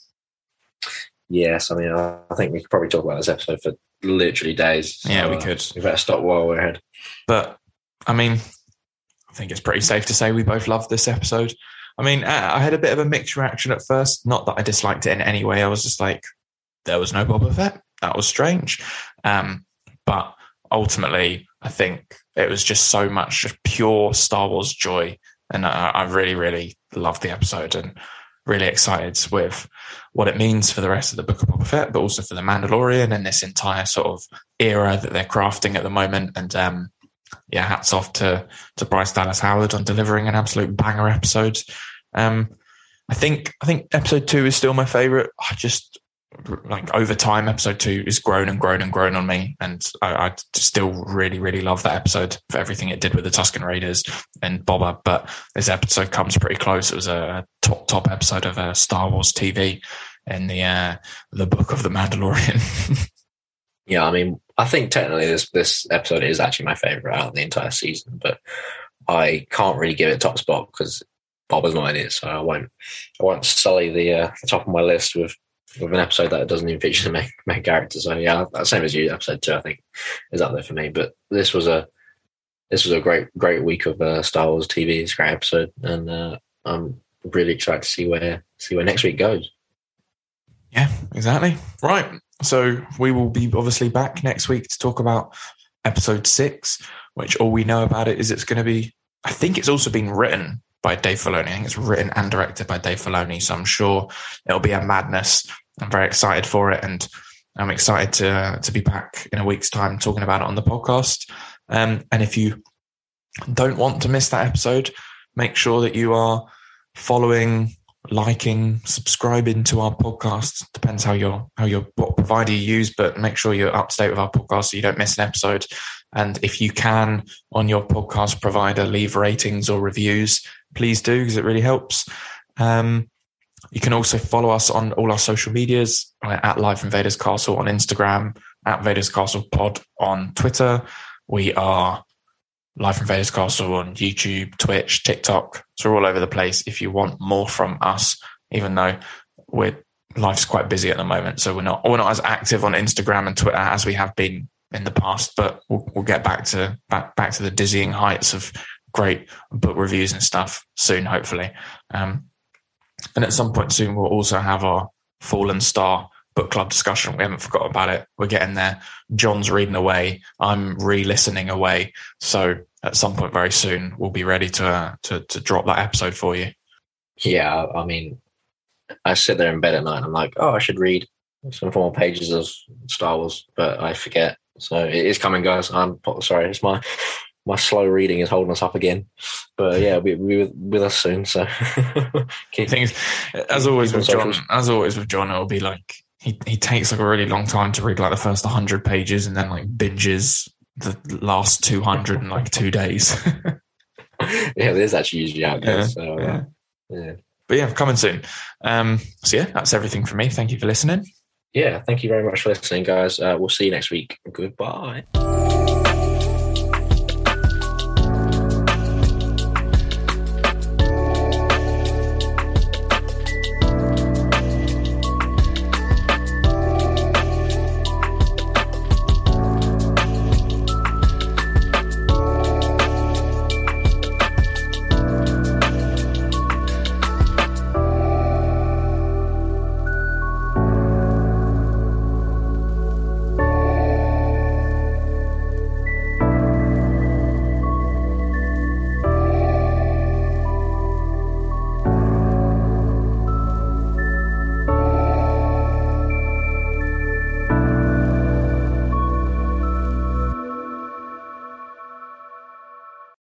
Yes, I mean, I think we could probably talk about this episode for literally days. So, yeah, we could. Uh, we better stop while we're ahead. But I mean, I think it's pretty safe to say we both loved this episode. I mean, I had a bit of a mixed reaction at first. Not that I disliked it in any way. I was just like, there was no Boba Fett. That was strange. Um, but ultimately, I think it was just so much just pure Star Wars joy. And I, I really, really loved the episode and really excited with what it means for the rest of the Book of Boba Fett, but also for the Mandalorian and this entire sort of era that they're crafting at the moment. And um, yeah, hats off to to Bryce Dallas Howard on delivering an absolute banger episode. Um, I think I think episode two is still my favorite. I just like over time, episode two has grown and grown and grown on me, and I, I still really really love that episode for everything it did with the Tusken Raiders and Boba. But this episode comes pretty close. It was a top top episode of uh, Star Wars TV and the uh, the book of the Mandalorian. yeah, I mean, I think technically this this episode is actually my favorite out of the entire season, but I can't really give it top spot because Boba's not in it, so I won't I won't sully the, uh, the top of my list with with an episode that doesn't even feature the main, main character. So yeah, same as you, episode two, I think is up there for me. But this was a this was a great great week of uh, Star Wars TV. It's a great episode, and uh, I'm really excited to see where see where next week goes. Yeah, exactly. Right. So we will be obviously back next week to talk about episode six, which all we know about it is it's going to be. I think it's also been written by Dave Filoni. I think it's written and directed by Dave Filoni. So I'm sure it'll be a madness. I'm very excited for it, and I'm excited to to be back in a week's time talking about it on the podcast. Um, and if you don't want to miss that episode, make sure that you are following, liking, subscribing to our podcast. Depends how your how your what provider you use, but make sure you're up to date with our podcast so you don't miss an episode. And if you can on your podcast provider leave ratings or reviews, please do because it really helps. Um, you can also follow us on all our social medias at Life Invaders Castle on Instagram, at Vaders Castle Pod on Twitter. We are Life Invaders Castle on YouTube, Twitch, TikTok. So we're all over the place. If you want more from us, even though we're life's quite busy at the moment, so we're not we're not as active on Instagram and Twitter as we have been in the past. But we'll, we'll get back to back back to the dizzying heights of great book reviews and stuff soon, hopefully. Um, and at some point soon, we'll also have our Fallen Star book club discussion. We haven't forgotten about it. We're getting there. John's reading away. I'm re-listening away. So at some point very soon, we'll be ready to uh, to to drop that episode for you. Yeah, I mean, I sit there in bed at night and I'm like, oh, I should read some formal pages of Star Wars, but I forget. So it is coming, guys. I'm sorry. It's my my slow reading is holding us up again. But yeah, we we with, with us soon. So keep, things as always with John. As always with John, it'll be like he he takes like a really long time to read like the first 100 pages and then like binges the last 200 in like two days. yeah, there's actually usually out there. Yeah, so, uh, yeah. yeah. But yeah, coming soon. Um, so yeah, that's everything from me. Thank you for listening. Yeah, thank you very much for listening, guys. Uh, we'll see you next week. Goodbye.